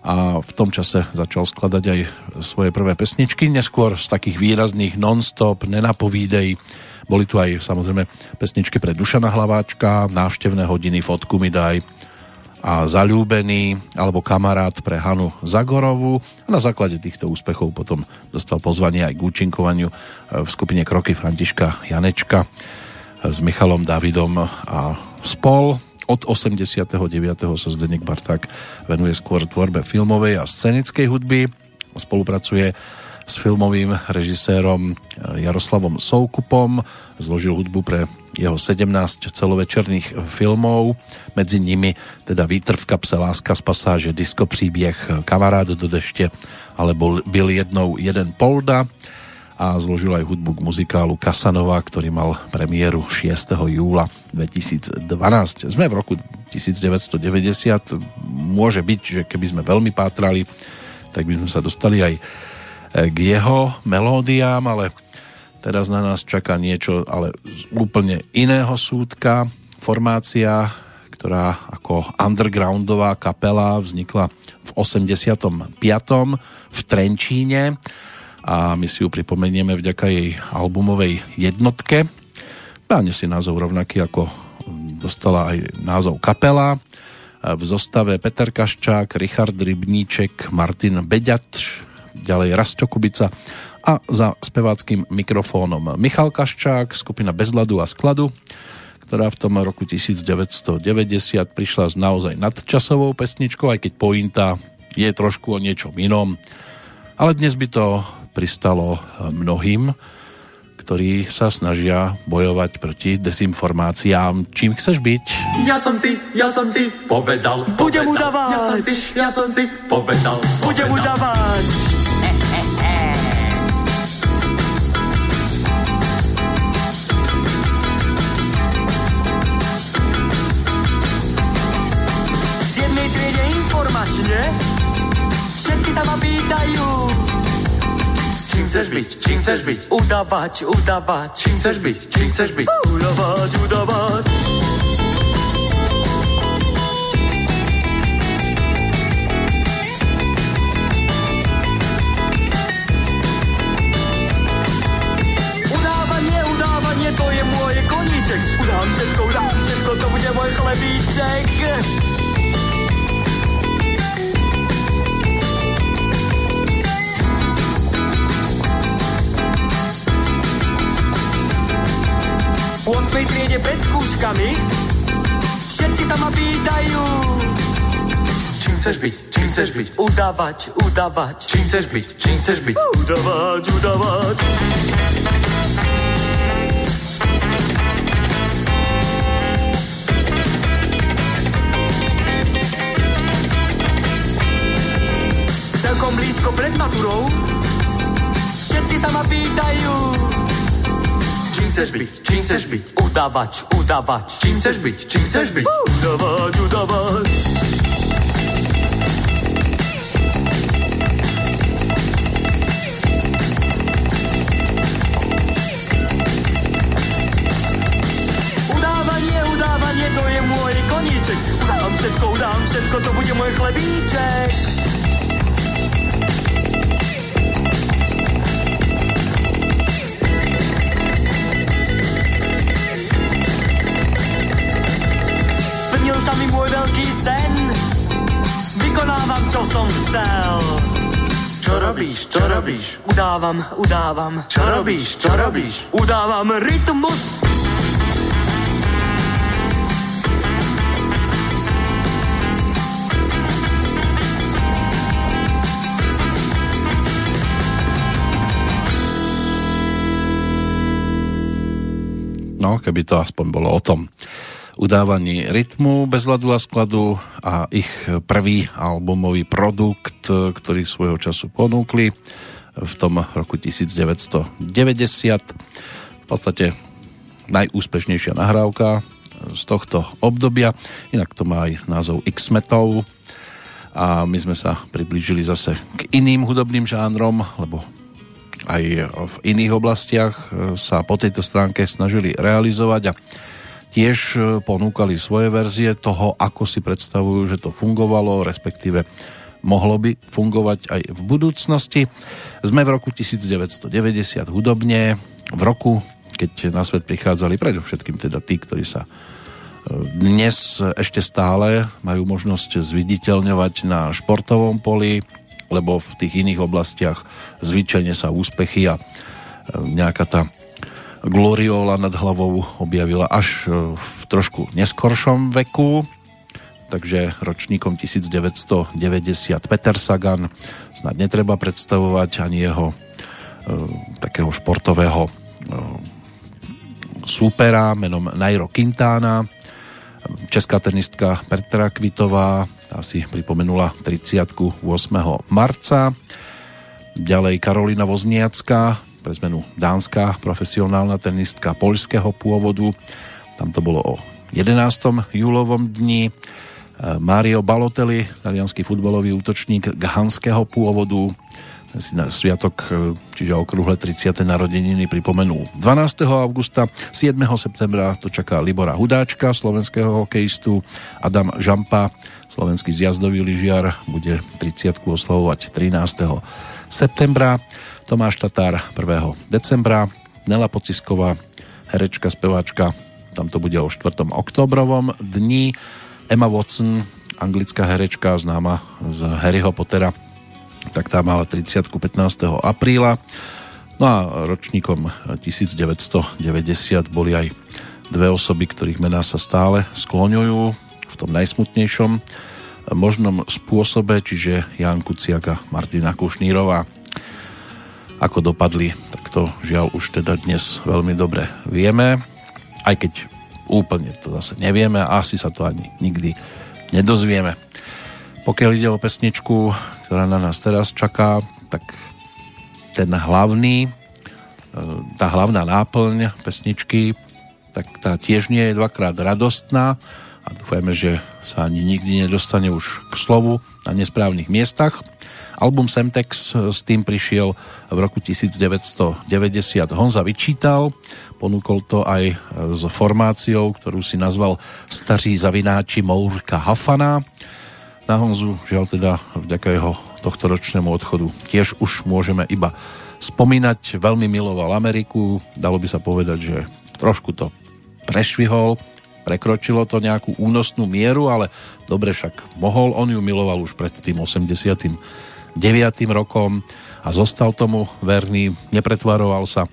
a v tom čase začal skladať aj svoje prvé pesničky, neskôr z takých výrazných non-stop, nenapovídej, boli tu aj samozrejme pesničky pre Dušana Hlaváčka, návštevné hodiny, fotku mi daj a zalúbený alebo kamarát pre Hanu Zagorovu. A na základe týchto úspechov potom dostal pozvanie aj k účinkovaniu v skupine Kroky Františka Janečka s Michalom Davidom a spol. Od 89. sa Zdeněk Barták venuje skôr tvorbe filmovej a scenickej hudby. Spolupracuje s filmovým režisérom Jaroslavom Soukupom. Zložil hudbu pre jeho 17 celovečerných filmov, medzi nimi teda Vítr v kapse Láska z pasáže Disko príbieh Kamarád do dešte, alebo byl jednou jeden Polda a zložil aj hudbu k muzikálu Kasanova, ktorý mal premiéru 6. júla 2012. Sme v roku 1990, môže byť, že keby sme veľmi pátrali, tak by sme sa dostali aj k jeho melódiám, ale Teraz na nás čaká niečo, ale z úplne iného súdka. Formácia, ktorá ako undergroundová kapela vznikla v 85. v Trenčíne a my si ju pripomenieme vďaka jej albumovej jednotke. Dáne si názov rovnaký ako dostala aj názov kapela. V zostave Peter Kaščák, Richard Rybníček, Martin Beďač, ďalej Rasto Kubica a za speváckým mikrofónom Michal Kaščák, skupina Bezladu a skladu, ktorá v tom roku 1990 prišla s naozaj nadčasovou pesničkou, aj keď pointa je trošku o niečom inom. Ale dnes by to pristalo mnohým, ktorí sa snažia bojovať proti dezinformáciám. Čím chceš byť? Ja som si, ja som si povedal. Budem udávať. Ja som si, ja som si povedal. Budem udávať. informačne Všetci sa ma pýtajú Čím chceš byť, čím chceš byť? Udavač, udavač Čím chceš byť, čím chceš byť? Udavač, 8. triede pred skúškami. Všetci sa ma pýtajú Čím chceš byť, čím chceš byť? Udavač, udavač. Čím chceš byť, čím chceš byť? Udavač, udavač chceš byť, čím chceš byť? Udavač, udavač Čím chceš byť, čím chceš byť? Udavač, udavač. Všetko, udám všetko, to bude môj chlebíček chcel Čo robíš, čo robíš? Udávam, udávam. Čo robíš, čo robíš? Udávam rytmus. No, keby to aspoň bolo o tom udávaní rytmu bez ľadu a skladu a ich prvý albumový produkt, ktorý svojho času ponúkli v tom roku 1990. V podstate najúspešnejšia nahrávka z tohto obdobia. Inak to má aj názov X-Metal a my sme sa priblížili zase k iným hudobným žánrom, lebo aj v iných oblastiach sa po tejto stránke snažili realizovať a tiež ponúkali svoje verzie toho, ako si predstavujú, že to fungovalo, respektíve mohlo by fungovať aj v budúcnosti. Sme v roku 1990 hudobne, v roku, keď na svet prichádzali predovšetkým teda tí, ktorí sa dnes ešte stále majú možnosť zviditeľňovať na športovom poli, lebo v tých iných oblastiach zvyčajne sa úspechy a nejaká tá gloriola nad hlavou objavila až v trošku neskoršom veku, takže ročníkom 1990 Peter Sagan snad netreba predstavovať ani jeho e, takého športového e, súpera menom Nairo Quintana. Česká tenistka Petra Kvitová asi pripomenula 38. marca. Ďalej Karolina Vozniacká, pre zmenu dánska profesionálna tenistka poľského pôvodu. Tam to bolo o 11. júlovom dni. Mario Balotelli, talianský futbalový útočník ghanského pôvodu, si na sviatok, e, čiže okrúhle 30. narodeniny pripomenú 12. augusta. 7. septembra to čaká Libora Hudáčka, slovenského hokejistu, Adam Žampa, slovenský zjazdový lyžiar, bude 30. oslavovať 13. septembra, Tomáš Tatár 1. decembra, Nela Pocisková, herečka, speváčka, tam to bude o 4. oktobrovom dni, Emma Watson, anglická herečka, známa z Harryho Pottera, tak tá mala 30 15. apríla. No a ročníkom 1990 boli aj dve osoby, ktorých mená sa stále skloňujú v tom najsmutnejšom možnom spôsobe, čiže Jan Kuciak a Martina Kušnírová. Ako dopadli, tak to žiaľ už teda dnes veľmi dobre vieme, aj keď Úplne to zase nevieme a asi sa to ani nikdy nedozvieme. Pokiaľ ide o pesničku, ktorá na nás teraz čaká, tak ten hlavný, e, tá hlavná náplň pesničky, tak tá tiež nie je dvakrát radostná a dúfajme, že sa ani nikdy nedostane už k slovu na nesprávnych miestach. Album Semtex e, s tým prišiel v roku 1990 Honza vyčítal, ponúkol to aj e, s formáciou, ktorú si nazval Staří zavináči Mourka Hafana. Na Honzu žiaľ teda vďaka jeho tohto ročnému odchodu tiež už môžeme iba spomínať. Veľmi miloval Ameriku, dalo by sa povedať, že trošku to prešvihol, prekročilo to nejakú únosnú mieru, ale dobre však mohol, on ju miloval už pred tým 80 rokom a zostal tomu verný, nepretvaroval sa.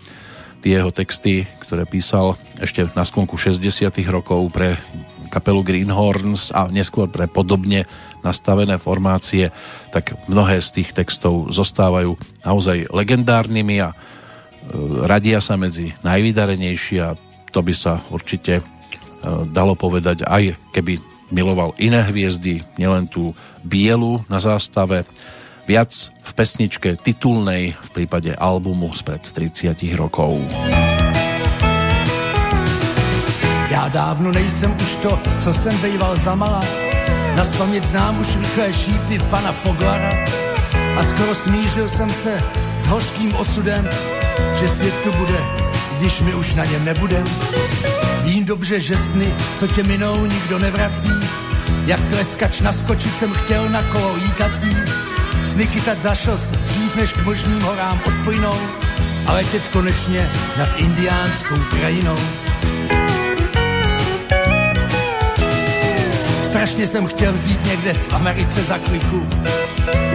Tie jeho texty, ktoré písal ešte na sklonku 60 rokov pre kapelu Greenhorns a neskôr pre podobne nastavené formácie, tak mnohé z tých textov zostávajú naozaj legendárnymi a e, radia sa medzi najvydarenejšie a to by sa určite dalo povedať aj keby miloval iné hviezdy, nielen tú bielu na zástave, Viac v pesničke titulnej v prípade albumu spred 30 rokov. Já dávno nejsem už to, co jsem bejval za mala. Na spaměť znám už rychlé šípy pana Foglara a skoro smířil jsem se s hořkým osudem, že svět tu bude, když my už na něm nebudem. Vím dobře, že sny, co tě minou, nikdo nevrací, jak tleskač naskočit jsem chtěl na kolo jíkací, Sny chytat za šos dřív než k možným horám odplynou a letět konečně nad indiánskou krajinou. Strašně jsem chtěl vzít někde v Americe za kliku.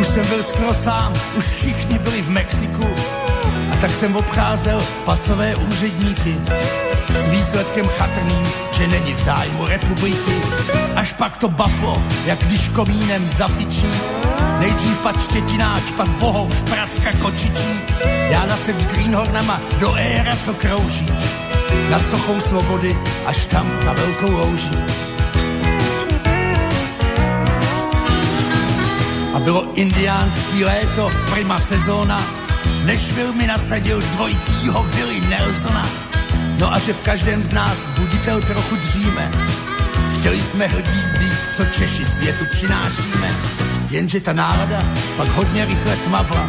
Už jsem byl skoro sám, už všichni byli v Mexiku. Tak jsem obcházel pasové úředníky s výsledkem chatrným, že není v zájmu republiky. Až pak to baflo, jak když komínem zafičí, Nejdřív pat štětináč, pak bohouš, pracka kočičí. Já nased s greenhornama do éra, co krouží. Nad sochou svobody, až tam za velkou louží. A bylo indiánský léto, prima sezóna, než mi nasadil dvojitýho Willy Nelsona. No a že v každém z nás buditel trochu dříme, chtěli jsme hrdí být, co Češi světu přinášíme jenže ta nálada pak hodně rychle tmavla.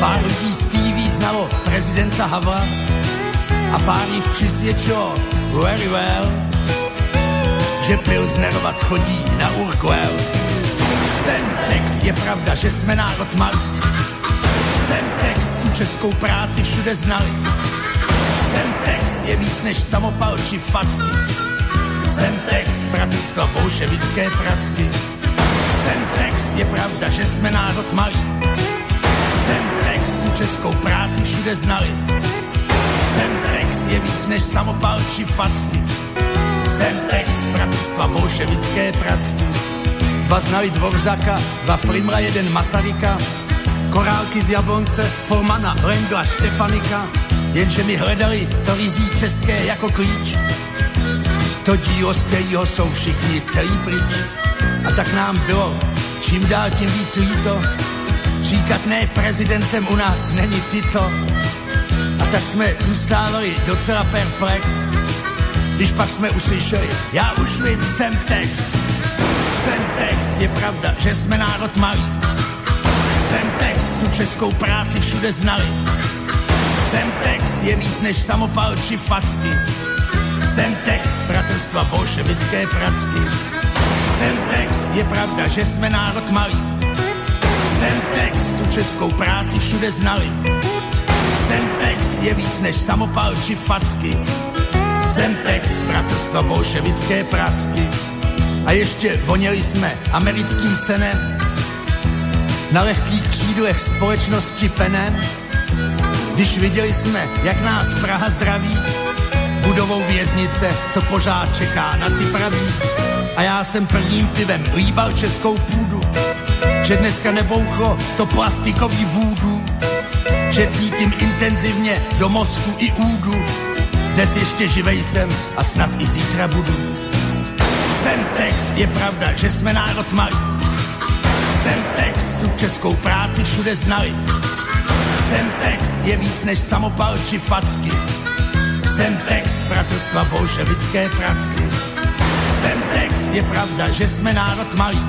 Pár lidí z TV znalo prezidenta Havla a pár jich přisvědčilo very well, že pilznerovat chodí na Urquell. Semtex je pravda, že jsme národ malý. Českou práci všude znali. Semtex je víc než samopal či facky. Semtex bratrstva bolševické pracky. Semtex, je pravda, že jsme národ malý. Semtex, tu českou práci všude znali. Semtex je víc než samopal či facky. Semtex, bratrstva bolševické pracky. Dva znali Dvorzaka, dva Flimra, jeden Masaryka. Korálky z Jablonce, Formana, Lendla, Štefanika, jenže mi hledali to rizí české jako klíč. To dílo, z kterého jsou všichni celý pryč. A tak nám bylo čím dál tím víc líto, říkat ne prezidentem u nás není tyto. A tak jsme zůstávali docela perplex, když pak jsme uslyšeli, já už vím, jsem text. Jsem text, je pravda, že jsme národ malý. Text, tu českou práci všude znali. Jsem text, je víc než samopal či facky. Jsem text, bratrstva bolševické pracky. Jsem text, je pravda, že jsme národ malý. Jsem text, tu českou práci všude znali. Jsem text, je víc než samopal či facky. Jsem text, bratrstva bolševické pracky. A ještě voněli jsme americkým senem, na lehkých křídlech společnosti penem, když viděli jsme, jak nás Praha zdraví, budovou věznice, co pořád čeká na ty praví. A já jsem prvním pivem líbal českou půdu, že dneska nebouchlo to plastikový vůdu, že cítím intenzivně do mozku i údu. Dnes ještě živej jsem a snad i zítra budu. Jsem je pravda, že jsme národ malý. Jsem text, tu českou práci všude znali. Jsem text, je víc než samopal či facky. Jsem text, bratrstva bolševické pracky. Jsem text, je pravda, že jsme národ malý.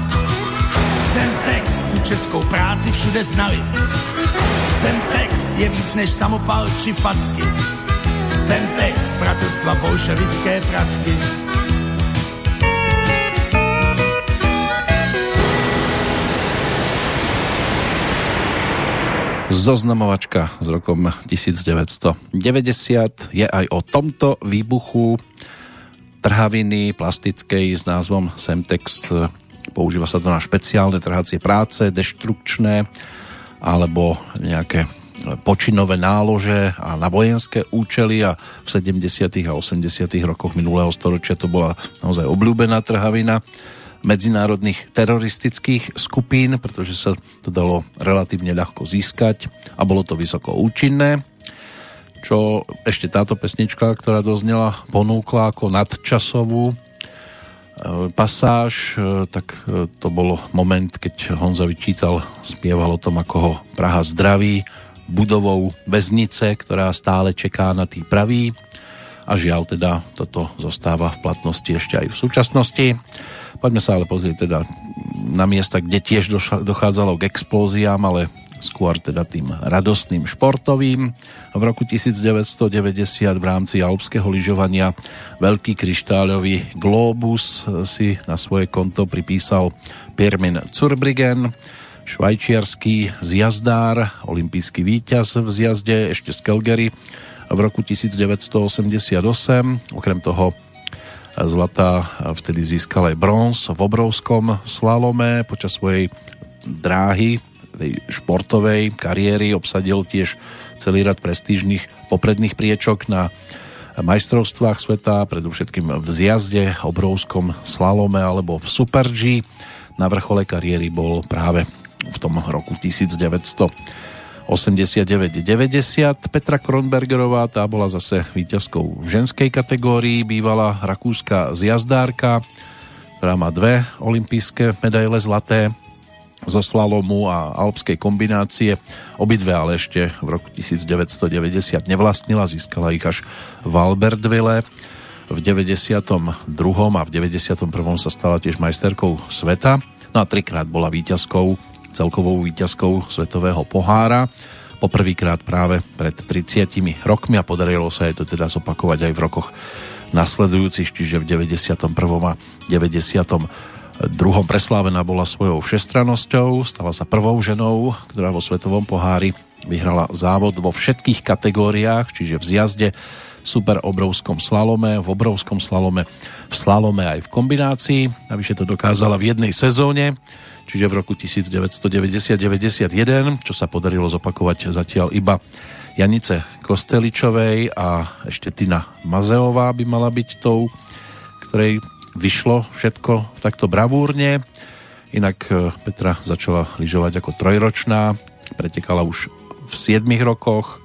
Jsem text, tu českou práci všude znali. Jsem text, je víc než samopal či facky. Jsem text, bratrstva bolševické pracky. Zoznamovačka s rokom 1990 je aj o tomto výbuchu trhaviny plastickej s názvom Semtex. Používa sa to na špeciálne trhacie práce, deštrukčné alebo nejaké počinové nálože a na vojenské účely a v 70. a 80. rokoch minulého storočia to bola naozaj obľúbená trhavina medzinárodných teroristických skupín, pretože sa to dalo relatívne ľahko získať a bolo to vysoko účinné čo ešte táto pesnička, ktorá doznela, ponúkla ako nadčasovú e, pasáž, e, tak e, to bolo moment, keď Honza vyčítal, spieval o tom, ako ho Praha zdraví budovou väznice, ktorá stále čeká na tý pravý a žiaľ teda toto zostáva v platnosti ešte aj v súčasnosti. Poďme sa ale pozrieť teda na miesta, kde tiež dochádzalo k explóziám, ale skôr teda tým radostným športovým. V roku 1990 v rámci alpského lyžovania veľký kryštáľový Globus si na svoje konto pripísal Pirmin Zurbriggen, švajčiarský zjazdár, olimpijský víťaz v zjazde ešte z Calgary v roku 1988. Okrem toho Zlata vtedy získal aj bronz v obrovskom slalome počas svojej dráhy tej športovej kariéry obsadil tiež celý rad prestížnych popredných priečok na majstrovstvách sveta, predovšetkým v zjazde, obrovskom slalome alebo v Super G. Na vrchole kariéry bol práve v tom roku 1900 89-90. Petra Kronbergerová, tá bola zase víťazkou v ženskej kategórii, bývala rakúska zjazdárka, ktorá má dve olympijské medaile zlaté zo slalomu a alpskej kombinácie. Obidve ale ešte v roku 1990 nevlastnila, získala ich až v Albertville. V 92. a v 91. sa stala tiež majsterkou sveta. No a trikrát bola víťazkou celkovou výťazkou Svetového pohára. Poprvýkrát práve pred 30 rokmi a podarilo sa jej to teda zopakovať aj v rokoch nasledujúcich, čiže v 91. a 90 druhom preslávená bola svojou všestranosťou, stala sa prvou ženou, ktorá vo svetovom pohári vyhrala závod vo všetkých kategóriách, čiže v zjazde, super obrovskom slalome, v obrovskom slalome, v slalome aj v kombinácii. Navyše to dokázala v jednej sezóne čiže v roku 1990-91, čo sa podarilo zopakovať zatiaľ iba Janice Kosteličovej a ešte Tina Mazeová by mala byť tou, ktorej vyšlo všetko takto bravúrne. Inak e, Petra začala lyžovať ako trojročná. pretekala už v 7 rokoch. E,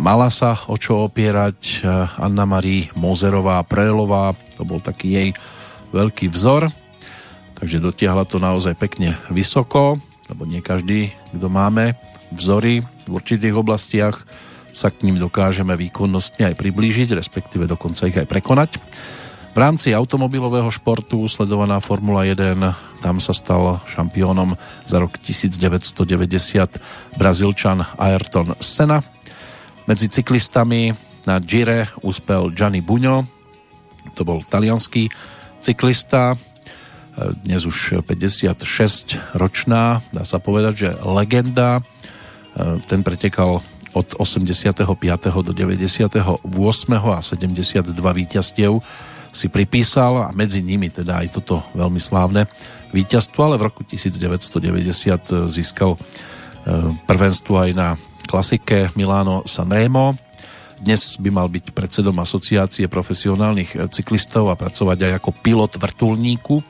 mala sa o čo opierať e, Anna Marie Mozerová Prelová, to bol taký jej veľký vzor, takže dotiahla to naozaj pekne vysoko, lebo nie každý, kto máme vzory v určitých oblastiach, sa k ním dokážeme výkonnostne aj priblížiť, respektíve dokonca ich aj prekonať. V rámci automobilového športu sledovaná Formula 1, tam sa stal šampiónom za rok 1990 Brazílčan Ayrton Senna. Medzi cyklistami na Gire uspel Gianni Bugno, to bol talianský cyklista, dnes už 56 ročná, dá sa povedať, že legenda. Ten pretekal od 85. do 98. a 72 víťazstiev si pripísal a medzi nimi teda aj toto veľmi slávne víťazstvo, ale v roku 1990 získal e, prvenstvo aj na klasike Milano Sanremo. Dnes by mal byť predsedom asociácie profesionálnych cyklistov a pracovať aj ako pilot vrtulníku,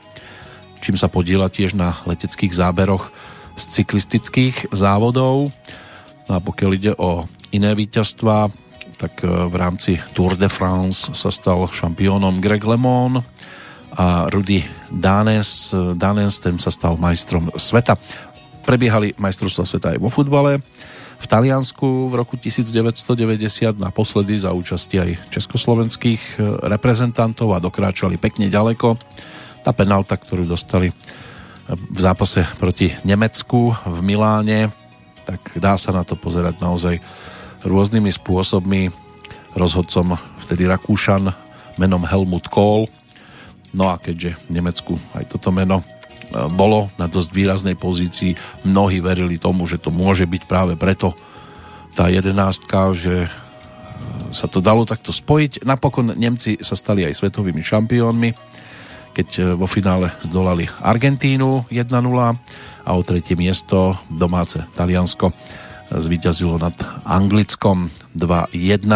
čím sa podiela tiež na leteckých záberoch z cyklistických závodov. No a pokiaľ ide o iné víťazstva, tak e, v rámci Tour de France sa stal šampiónom Greg LeMond a Rudy Danes, Danes ten sa stal majstrom sveta. Prebiehali majstrovstvá sveta aj vo futbale. V Taliansku v roku 1990 naposledy za účasti aj československých e, reprezentantov a dokráčali pekne ďaleko. Tá penálta, ktorú dostali v zápase proti Nemecku v Miláne, tak dá sa na to pozerať naozaj rôznymi spôsobmi. Rozhodcom vtedy Rakúšan menom Helmut Kohl. No a keďže v Nemecku aj toto meno e, bolo na dosť výraznej pozícii, mnohí verili tomu, že to môže byť práve preto tá jedenástka, že e, sa to dalo takto spojiť. Napokon Nemci sa stali aj svetovými šampiónmi, keď e, vo finále zdolali Argentínu 1-0 a o tretie miesto domáce Taliansko zvíťazilo nad Anglickom 2-1.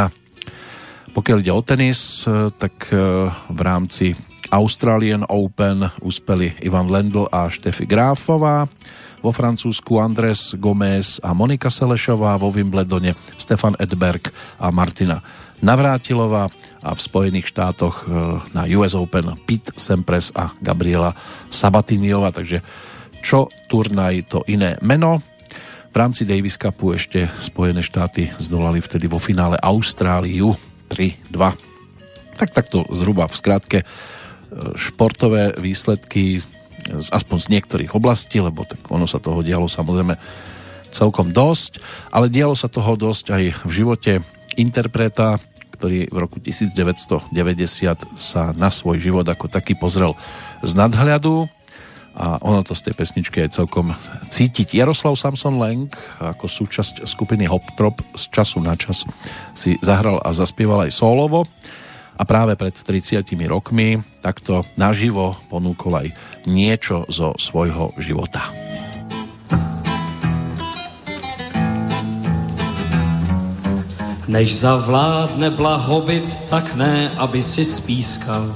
Pokiaľ ide o tenis, tak e, v rámci Australian Open uspeli Ivan Lendl a Štefi Gráfová, vo Francúzsku Andres Gomez a Monika Selešová, vo Wimbledone Stefan Edberg a Martina Navrátilová a v Spojených štátoch e, na US Open Pete Sempres a Gabriela Sabatiniova, takže čo turnaj to iné meno. V rámci Davis Cupu ešte Spojené štáty zdolali vtedy vo finále Austráliu 3-2. Tak takto zhruba v skratke e, športové výsledky aspoň z niektorých oblastí, lebo tak ono sa toho dialo samozrejme celkom dosť, ale dialo sa toho dosť aj v živote interpreta, ktorý v roku 1990 sa na svoj život ako taký pozrel z nadhľadu a ono to z tej pesničky je celkom cítiť. Jaroslav Samson Lang ako súčasť skupiny Hop Trop z času na čas si zahral a zaspieval aj solovo a práve pred 30 rokmi takto naživo ponúkol aj niečo zo svojho života. Než zavládne blahobyt, tak ne, aby si spískal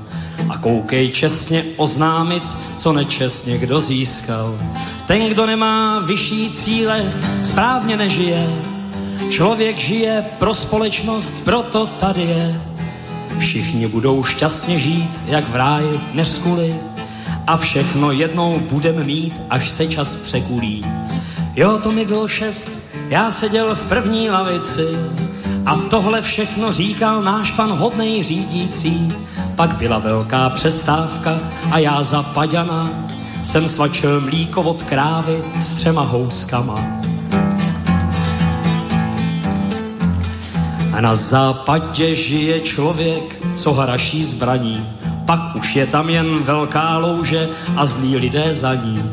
a koukej čestně oznámit, co nečestně kdo získal. Ten, kdo nemá vyšší cíle, správně nežije. Člověk žije pro společnost, proto tady je. Všichni budou šťastně žít, jak v ráji neskuli. A všechno jednou budem mít, až se čas překulí. Jo, to mi bylo šest, já seděl v první lavici a tohle všechno říkal náš pan hodnej řídící. Pak byla velká přestávka a já za paďana jsem svačil mlíko od krávy s třema houskama. A na západě žije člověk, co hraší zbraní. Pak už je tam jen velká louže a zlí lidé za ní.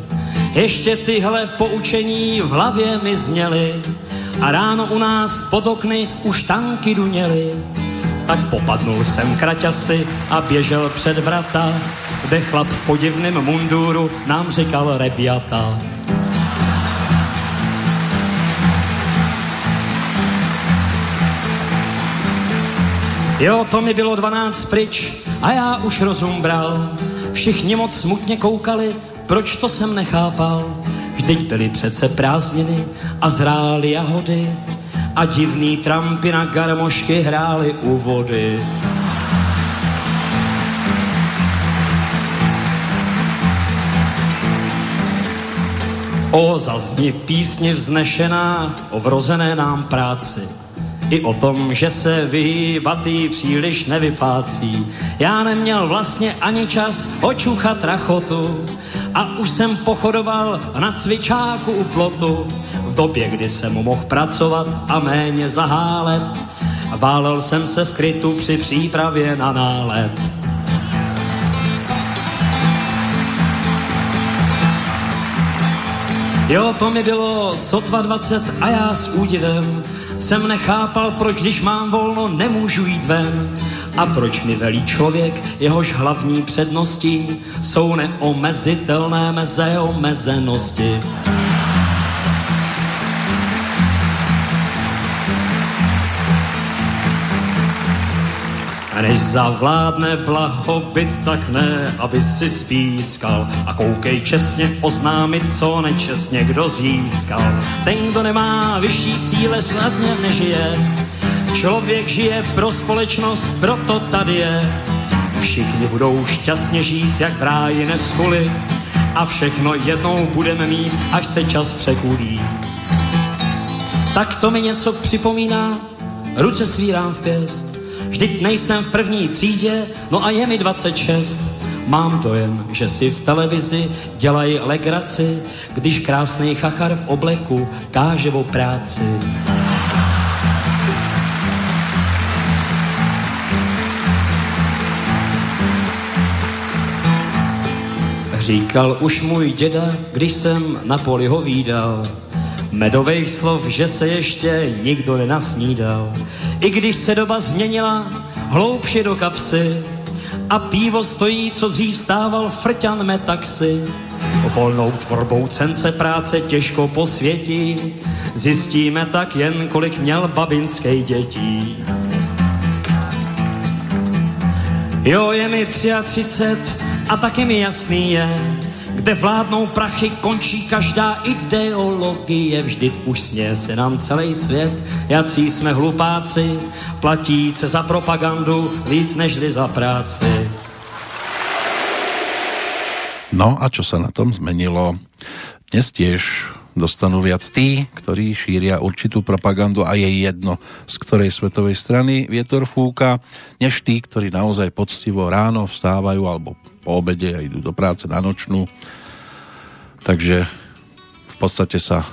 Ještě tyhle poučení v hlavě mi zněly a ráno u nás pod okny už tanky duněly tak popadnul jsem kraťasy a běžel před vrata, kde chlap v podivném munduru nám říkal rebiata. Jo, to mi bylo dvanáct pryč a já už rozum bral. Všichni moc smutně koukali, proč to jsem nechápal. Vždyť byly přece prázdniny a zrály jahody a divný trampy na garmošky hrály u vody. O zazní písně vznešená o vrozené nám práci i o tom, že se vyhýbatý příliš nevypácí. Já neměl vlastně ani čas očuchat rachotu a už jsem pochodoval na cvičáku u plotu. V době, kdy jsem mohl pracovat a méně zahálet, válel jsem se v krytu při přípravě na nálet. Jo, to mi bylo sotva 20 a já s údivem jsem nechápal, proč když mám volno, nemůžu jít ven. A proč mi velí člověk, jehož hlavní přednosti jsou neomezitelné meze omezenosti. A než zavládne blahobyt, tak ne, aby si spískal a koukej čestně oznámit, co nečestně kdo získal. Ten, kdo nemá vyšší cíle, snadně nežije. Člověk žije pro společnost, proto tady je. Všichni budou šťastně žít, jak v ráji neschuli a všechno jednou budeme mít, až se čas překulí. Tak to mi něco připomíná, ruce svírám v pěst, Vždyť nejsem v první třídě, no a je mi 26. Mám dojem, že si v televizi dělají legraci, když krásný chachar v obleku káže o práci. Říkal už můj děda, když jsem na poli ho výdal, medových slov, že se ještě nikdo nenasnídal. I když se doba změnila, hloubše do kapsy a pivo stojí, co dřív stával frťan metaxi. Volnou tvorbou cence práce těžko posvětí, zjistíme tak jen, kolik měl babinský dětí. Jo, je mi 33 a taky mi jasný je, kde vládnou prachy, končí každá ideologie. Vždyť už směje se nám celý svět, jací jsme hlupáci, platíce za propagandu víc nežli za práci. No a čo sa na tom zmenilo? Dnes tiež dostanú viac tí, ktorí šíria určitú propagandu a je jedno, z ktorej svetovej strany vietor fúka, než tí, ktorí naozaj poctivo ráno vstávajú alebo po obede a idú do práce na nočnú. Takže v podstate sa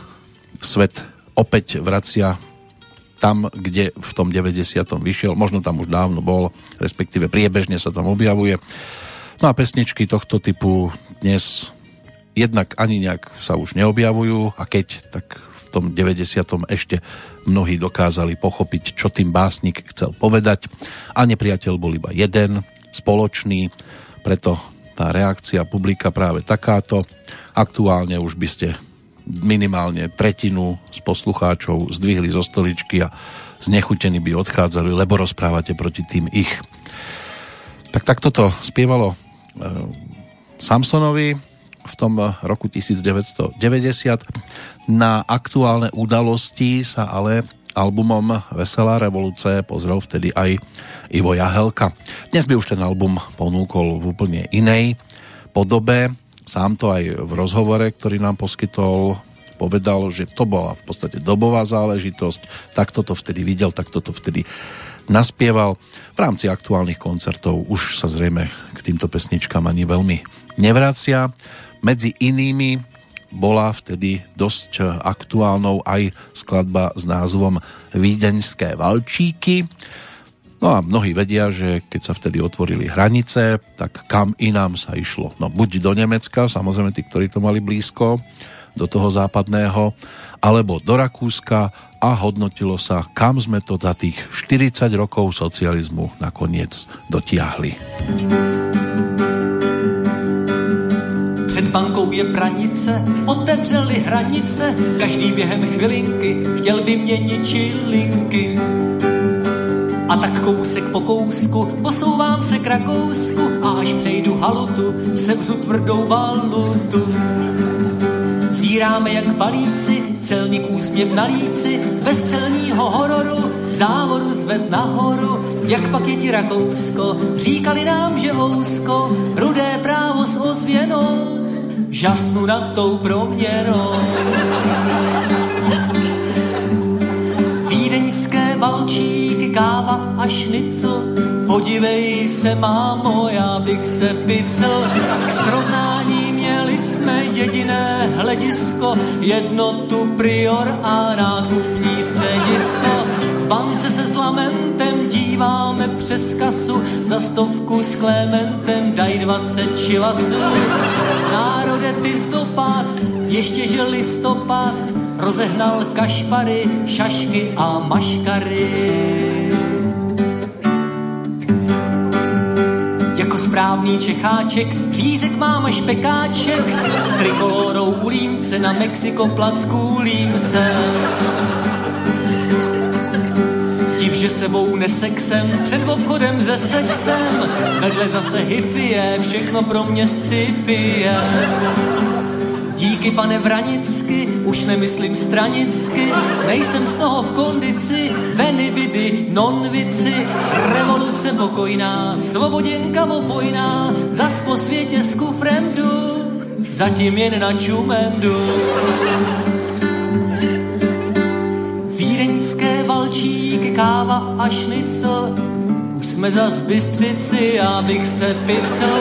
svet opäť vracia tam, kde v tom 90. vyšiel, možno tam už dávno bol, respektíve priebežne sa tam objavuje. No a pesničky tohto typu dnes jednak ani nejak sa už neobjavujú a keď, tak v tom 90. ešte mnohí dokázali pochopiť, čo tým básnik chcel povedať a nepriateľ bol iba jeden, spoločný, preto tá reakcia publika práve takáto. Aktuálne už by ste minimálne tretinu z poslucháčov zdvihli zo stoličky a znechutení by odchádzali, lebo rozprávate proti tým ich. Tak takto to spievalo e, Samsonovi v tom roku 1990. Na aktuálne udalosti sa ale albumom Veselá revolúce pozrel vtedy aj Ivo Jahelka. Dnes by už ten album ponúkol v úplne inej podobe. Sám to aj v rozhovore, ktorý nám poskytol, povedal, že to bola v podstate dobová záležitosť. Takto to vtedy videl, takto to vtedy naspieval. V rámci aktuálnych koncertov už sa zrejme k týmto pesničkám ani veľmi nevracia. Medzi inými bola vtedy dosť aktuálnou aj skladba s názvom Vídeňské valčíky. No a mnohí vedia, že keď sa vtedy otvorili hranice, tak kam inám sa išlo? No buď do Nemecka, samozrejme tí, ktorí to mali blízko, do toho západného, alebo do Rakúska a hodnotilo sa, kam sme to za tých 40 rokov socializmu nakoniec dotiahli. Před bankou je pranice, otevřeli hranice, každý během chvilinky chtěl by měnit čilinky. A tak kousek po kousku posouvám se k Rakousku a až přejdu halutu, sevřu tvrdou valutu. Zbíráme jak balíci, celník úsměv na líci, bez celního hororu, závodu zved nahoru, jak pak je ti Rakousko, říkali nám, že ousko, rudé právo s ozvěnou, žasnu nad tou proměnou. Vídeňské valčíky, káva a šnicl, podívej se, mámo, já bych se picl, k srovnání měli jsme jediné hledisko, jednotu prior a nákupní přes kasu, za stovku s Klementem daj dvacet čivasů. Národe ty zdopad, ještě že listopad, rozehnal kašpary, šašky a maškary. Jako správný čecháček, řízek mám špekáček, s trikolorou u límce na Mexiko kůlím se. Že sebou nesexem, před obchodem ze sexem, vedle zase hifie, všechno pro mě sci-fi Díky pane Vranicky, už nemyslím stranicky, nejsem z toho v kondici, veny vidy, non-vici, revoluce pokojná, svoboděnka opojná, zas po světě s kufrem jdu, zatím jen na čumendu. Vídeňské káva a šnicl, už jsme zas bystřici, abych se picl,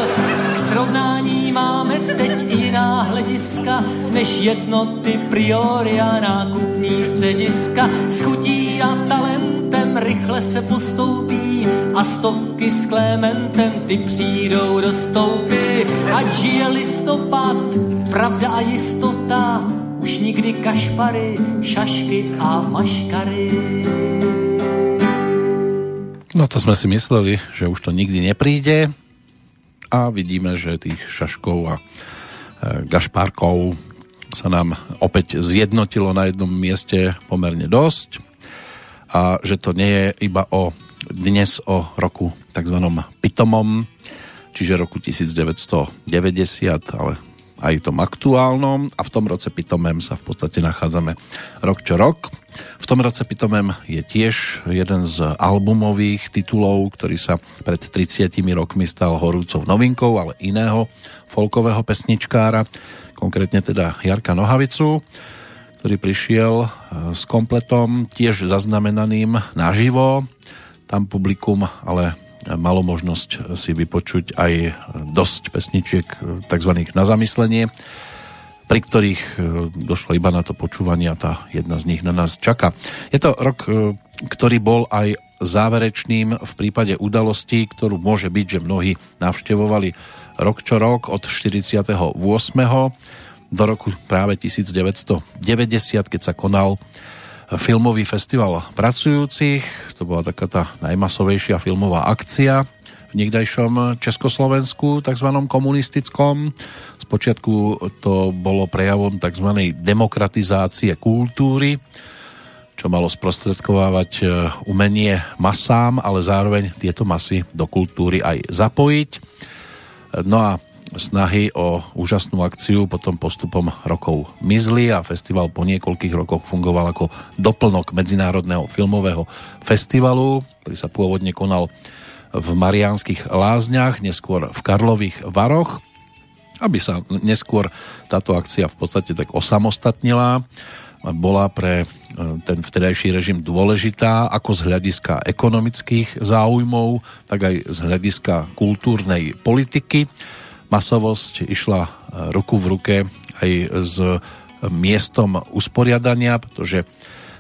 k srovnání máme teď jiná hlediska, než jednoty priori a nákupní střediska. S chutí a talentem rychle se postoupí a stovky s Klementem ty přijdou do stoupy. Ať žije listopad, pravda a jistota, už nikdy kašpary, šašky a maškary. No to sme si mysleli, že už to nikdy nepríde a vidíme, že tých šaškov a e, gašpárkov sa nám opäť zjednotilo na jednom mieste pomerne dosť a že to nie je iba o dnes o roku tzv. pitomom, čiže roku 1990, ale aj tom aktuálnom a v tom roce pitomem sa v podstate nachádzame rok čo rok. V tom roce pitomem je tiež jeden z albumových titulov, ktorý sa pred 30 rokmi stal horúcou novinkou, ale iného folkového pesničkára, konkrétne teda Jarka Nohavicu, ktorý prišiel e, s kompletom tiež zaznamenaným naživo. Tam publikum ale malo možnosť si vypočuť aj dosť pesničiek tzv. na zamyslenie, pri ktorých e, došlo iba na to počúvanie a tá jedna z nich na nás čaká. Je to rok, e, ktorý bol aj záverečným v prípade udalostí, ktorú môže byť, že mnohí navštevovali rok čo rok od 48. do roku práve 1990, keď sa konal filmový festival pracujúcich. To bola taká tá najmasovejšia filmová akcia v niekdajšom Československu, tzv. komunistickom. Spočiatku to bolo prejavom tzv. demokratizácie kultúry, čo malo sprostredkovávať e, umenie masám, ale zároveň tieto masy do kultúry aj zapojiť. No a snahy o úžasnú akciu potom postupom rokov mizli a festival po niekoľkých rokoch fungoval ako doplnok Medzinárodného filmového festivalu, ktorý sa pôvodne konal v Mariánskych lázniach, neskôr v Karlových Varoch, aby sa neskôr táto akcia v podstate tak osamostatnila bola pre e, ten vtedajší režim dôležitá ako z hľadiska ekonomických záujmov, tak aj z hľadiska kultúrnej politiky masovosť išla e, ruku v ruke aj s miestom usporiadania, pretože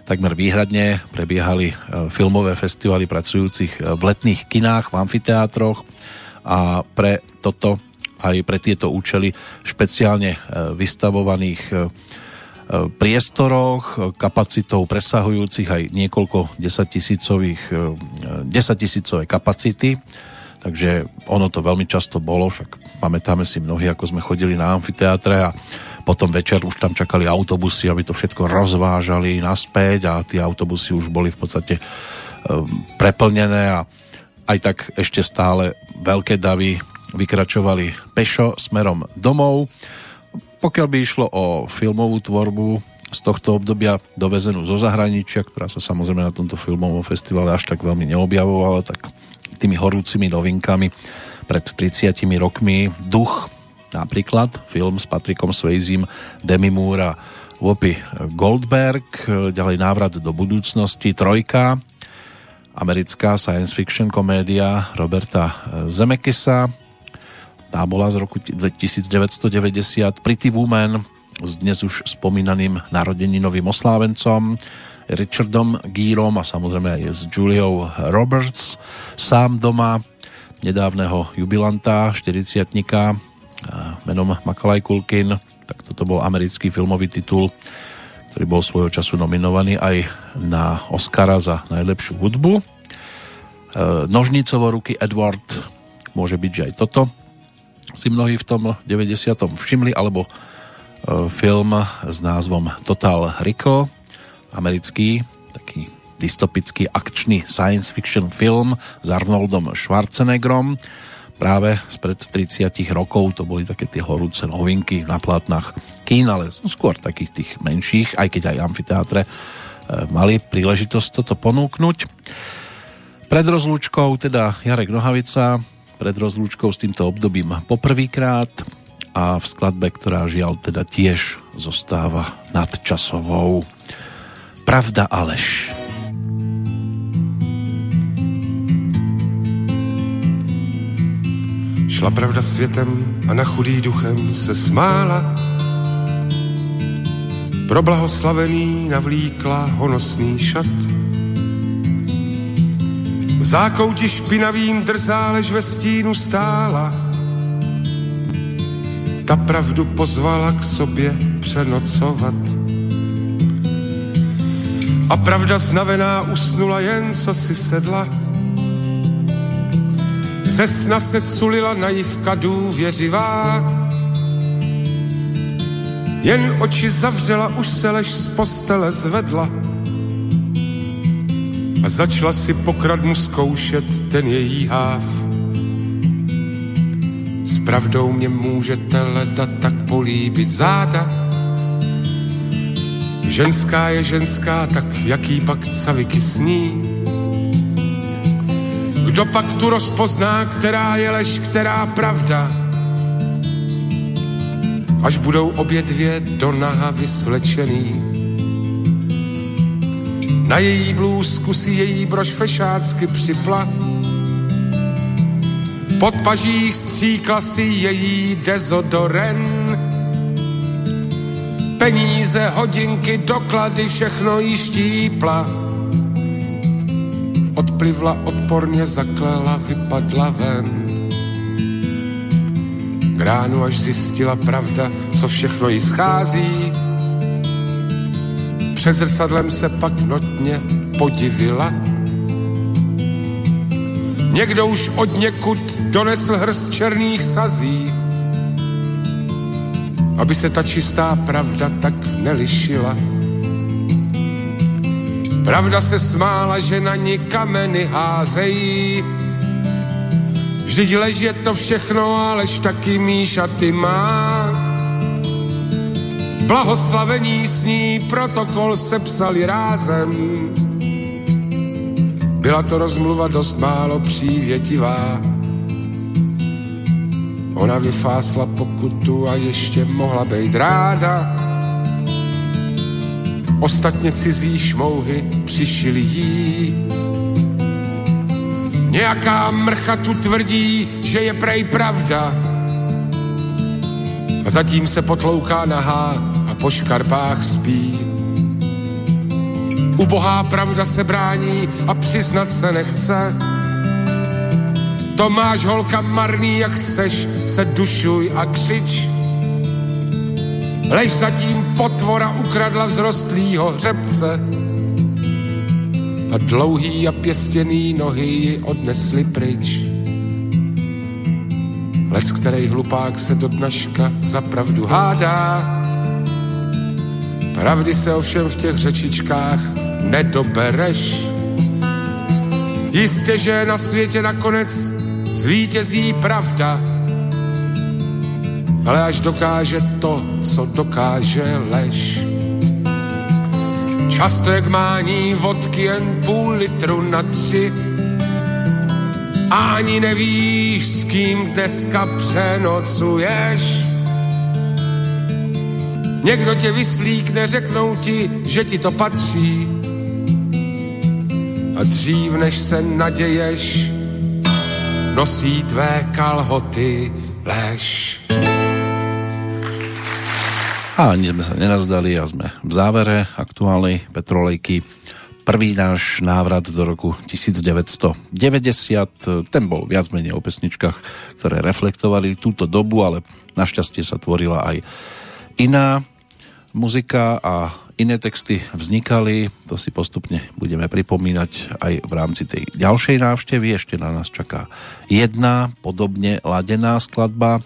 takmer výhradne prebiehali e, filmové festivaly pracujúcich e, v letných kinách, v amfiteátroch. A pre toto aj pre tieto účely špeciálne vystavovaných priestoroch kapacitou presahujúcich aj niekoľko desatisícových desatisícové kapacity. Takže ono to veľmi často bolo, však pamätáme si mnohí, ako sme chodili na amfiteátre a potom večer už tam čakali autobusy, aby to všetko rozvážali naspäť a tie autobusy už boli v podstate um, preplnené a aj tak ešte stále veľké davy vykračovali pešo smerom domov. Pokiaľ by išlo o filmovú tvorbu z tohto obdobia dovezenú zo zahraničia, ktorá sa samozrejme na tomto filmovom festivale až tak veľmi neobjavovala, tak tými horúcimi novinkami pred 30 rokmi. Duch, napríklad film s Patrikom Swayzim, Demi Moore a Whoopi Goldberg, ďalej návrat do budúcnosti, Trojka, americká science fiction komédia Roberta Zemekisa, tá bola z roku 1990. Pretty Woman s dnes už spomínaným narodeninovým oslávencom Richardom Gírom a samozrejme aj s Juliou Roberts. Sám doma nedávneho jubilanta, 40 menom Makalaj Kulkin tak toto bol americký filmový titul ktorý bol svojho času nominovaný aj na Oscara za najlepšiu hudbu e, Nožnicovo ruky Edward môže byť, že aj toto si mnohí v tom 90. všimli, alebo e, film s názvom Total Rico, americký, dystopický akčný science fiction film s Arnoldom Schwarzeneggerom. Práve spred 30 rokov to boli také tie horúce novinky na plátnach kín, ale skôr takých tých menších, aj keď aj amfiteátre e, mali príležitosť toto ponúknuť. Pred rozlúčkou teda Jarek Nohavica, pred rozlúčkou s týmto obdobím poprvýkrát a v skladbe, ktorá žiaľ teda tiež zostáva nadčasovou. Pravda a lež. Šla pravda světem a na chudý duchem se smála. Pro blahoslavený navlíkla honosný šat v zákouti špinavým drzá, lež ve stínu stála. Ta pravdu pozvala k sobě přenocovat. A pravda znavená usnula jen, co si sedla. Ze sna se culila naivka důvěřivá. Jen oči zavřela, už se lež z postele zvedla a začala si pokradmu zkoušet ten její háv. S pravdou mě můžete leda tak políbit záda. Ženská je ženská, tak jaký pak caviky sní. Kdo pak tu rozpozná, která je lež, která pravda? Až budou obě dvě do naha vysvlečený na její blůzku si její brož fešácky připla. Pod paží stříkla si její dezodoren. Peníze, hodinky, doklady, všechno jí štípla. Odplivla, odporně zaklela, vypadla ven. Gránu až zjistila pravda, co všechno jí schází před zrcadlem se pak notně podivila. Někdo už od někud donesl hrst černých sazí, aby se ta čistá pravda tak nelišila. Pravda se smála, že na ní kameny házejí. Vždyť lež je to všechno, alež taky míšaty má Blahoslavení s ní protokol sepsali rázem. Byla to rozmluva dost málo přívětivá. Ona vyfásla pokutu a ještě mohla být ráda. Ostatně cizí šmouhy přišili jí. Nějaká mrcha tu tvrdí, že je prej pravda. A zatím se potlouká nahá po škarpách spí. Ubohá pravda se brání a přiznat se nechce. To máš holka marný, jak chceš, se dušuj a křič. Lež zatím potvora ukradla vzrostlýho hřebce a dlouhý a pěstěný nohy ji odnesli pryč. Lec, který hlupák se do dnaška za pravdu hádá, Pravdy se ovšem v těch řečičkách nedobereš. Jistě, že na světě nakonec zvítězí pravda. Ale až dokáže to, co dokáže lež. Často jak mání vodky jen půl litru na tři ani nevíš, s kým dneska přenocuješ. Někdo tě vyslíkne, řeknou ti, že ti to patří a dřív než se naděješ, nosí tvé kalhoty lež. A ani sme sa nenazdali a sme v závere aktuálnej petrolejky. Prvý náš návrat do roku 1990, ten bol viac menej o pesničkách, ktoré reflektovali túto dobu, ale našťastie sa tvorila aj iná muzika a iné texty vznikali. To si postupne budeme pripomínať aj v rámci tej ďalšej návštevy. Ešte na nás čaká jedna podobne ladená skladba,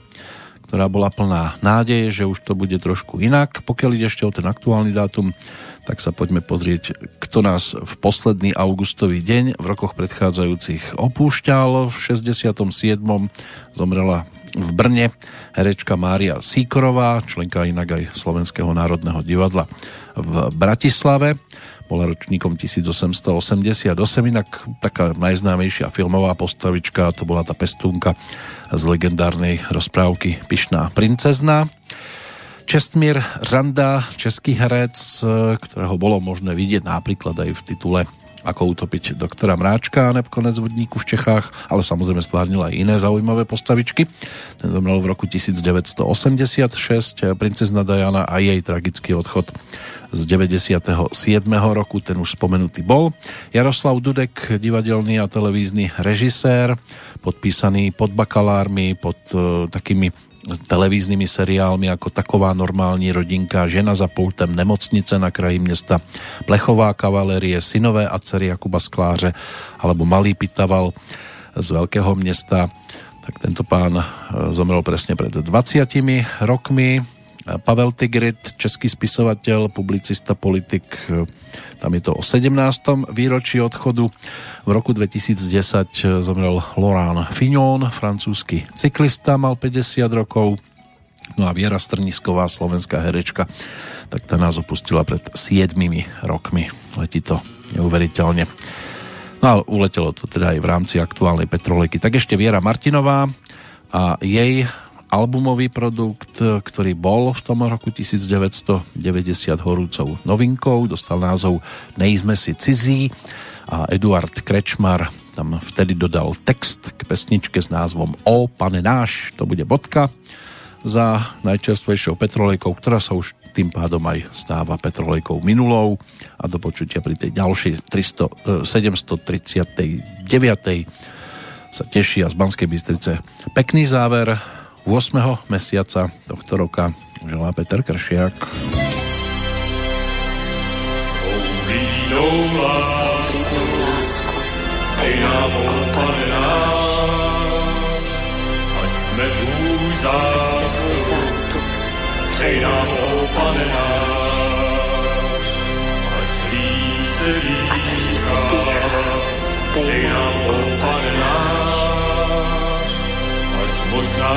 ktorá bola plná nádeje, že už to bude trošku inak. Pokiaľ ide ešte o ten aktuálny dátum, tak sa poďme pozrieť, kto nás v posledný augustový deň v rokoch predchádzajúcich opúšťal. V 67. zomrela v Brne herečka Mária Síkorová, členka inak aj Slovenského národného divadla v Bratislave bola ročníkom 1888, inak taká najznámejšia filmová postavička, to bola tá pestúnka z legendárnej rozprávky Pišná princezna. Čestmír Randa, český herec, ktorého bolo možné vidieť napríklad aj v titule ako utopiť doktora Mráčka a konec vodníku v Čechách, ale samozrejme stvárnil aj iné zaujímavé postavičky. Ten zomrel v roku 1986, princezna Diana a jej tragický odchod z 97. roku, ten už spomenutý bol. Jaroslav Dudek, divadelný a televízny režisér, podpísaný pod bakalármi, pod uh, takými televíznymi seriálmi ako Taková normální rodinka, Žena za pultem nemocnice na kraji města, Plechová kavalérie, Synové a dcery Jakuba Skláře alebo Malý Pitaval z Veľkého města. Tak tento pán eh, zomrel presne pred 20 rokmi. Pavel Tigrit, český spisovateľ, publicista, politik, tam je to o 17. výročí odchodu. V roku 2010 zomrel Laurent Fignon, francúzsky cyklista, mal 50 rokov. No a Viera Strnisková, slovenská herečka, tak tá nás opustila pred 7 rokmi. Letí to neuveriteľne. No ale uletelo to teda aj v rámci aktuálnej petrolejky. Tak ešte Viera Martinová a jej albumový produkt, ktorý bol v tom roku 1990 horúcou novinkou, dostal názov Nejsme si cizí a Eduard Krečmar tam vtedy dodal text k pesničke s názvom O pane náš, to bude bodka za najčerstvejšou petrolejkou, ktorá sa už tým pádom aj stáva petrolejkou minulou a do počutia pri tej ďalšej 300, 739. sa teší a z Banskej Bystrice pekný záver 8. mesiaca tohto roka želá Peter Kršiak. dej nám, pane náš, ať sme tvůj zástup, dej nám, pane náš, ať líp se dýchá, dej nám, pane náš, mocná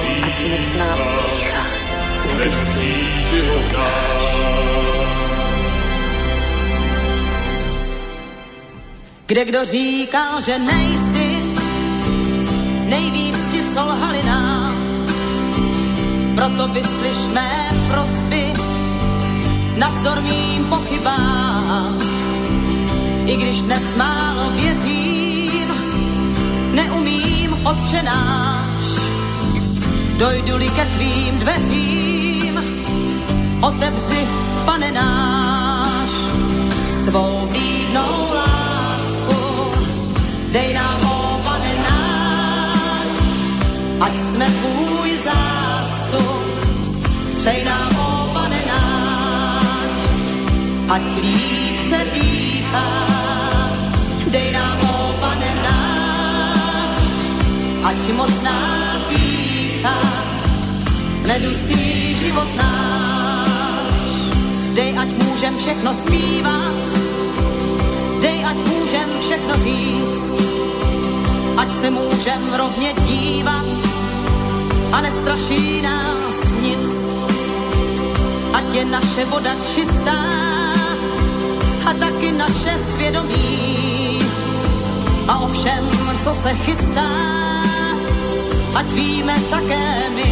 pícha, nebeský život Kde kdo říkal, že nejsi nejvíc ti, co lhali nám. Proto vyslyš mé prosby navzdor mým pochybám. I když dnes málo věřím, neumím odčenáš dojdu-li ke tvým dveřím, otevři, pane náš, svou bídnou lásku, dej nám ho, pane náš, ať jsme tvůj zástup, přej nám ho, pane náš, ať líp se dýchá, dej nám ho, pane náš, ať mocná nedusí život náš. Dej, ať můžem všechno zpívat, dej, ať můžem všechno říct, ať se můžem rovně dívat, a nestraší nás nic. Ať je naše voda čistá a taky naše svědomí. A o všem, co se chystá, ať víme také my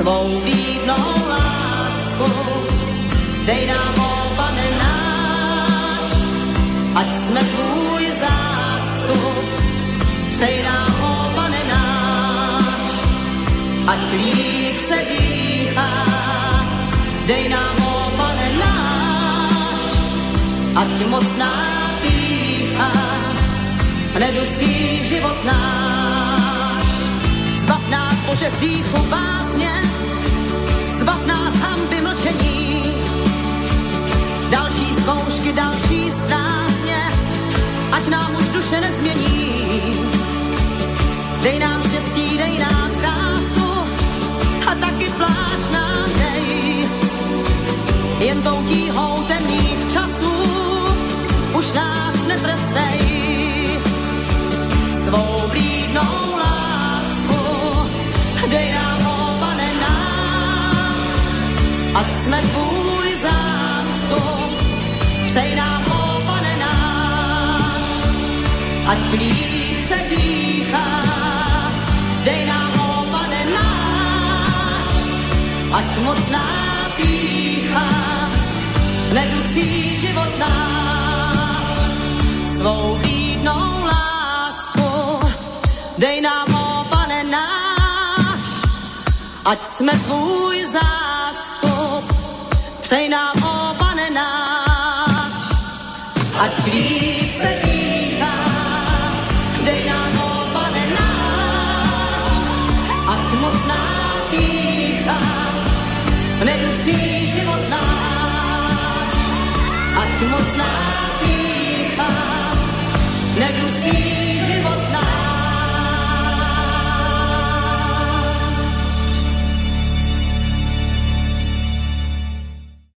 svou výdnou lásku. Dej nám, o pane náš, ať jsme tvůj zástup. Přej nám, o pane náš, ať líp se dýchá. Dej nám, o pane náš, ať mocná pícha nedusí život náš. Bože, hříchu básně, zbav nás hamby mlčení. Další zkoušky, další strásně, ať nám už duše nezmění. Dej nám štěstí, dej nám krásu a taky pláč nám dej. Jen tou tíhou temných časů už nás netrestej. Svou blídnou dej nám, o pane náš, ať jsme tvůj zástup. Přej nám, o pane náš, ať líp se dýchá. Dej nám, o pane náš, ať mocná pícha nedusí život náš. Svou ať jsme tvůj zástup, přej nám, o pane náš, ať líp se dívá, dej nám, o pane náš, ať moc nám píchá, nemusí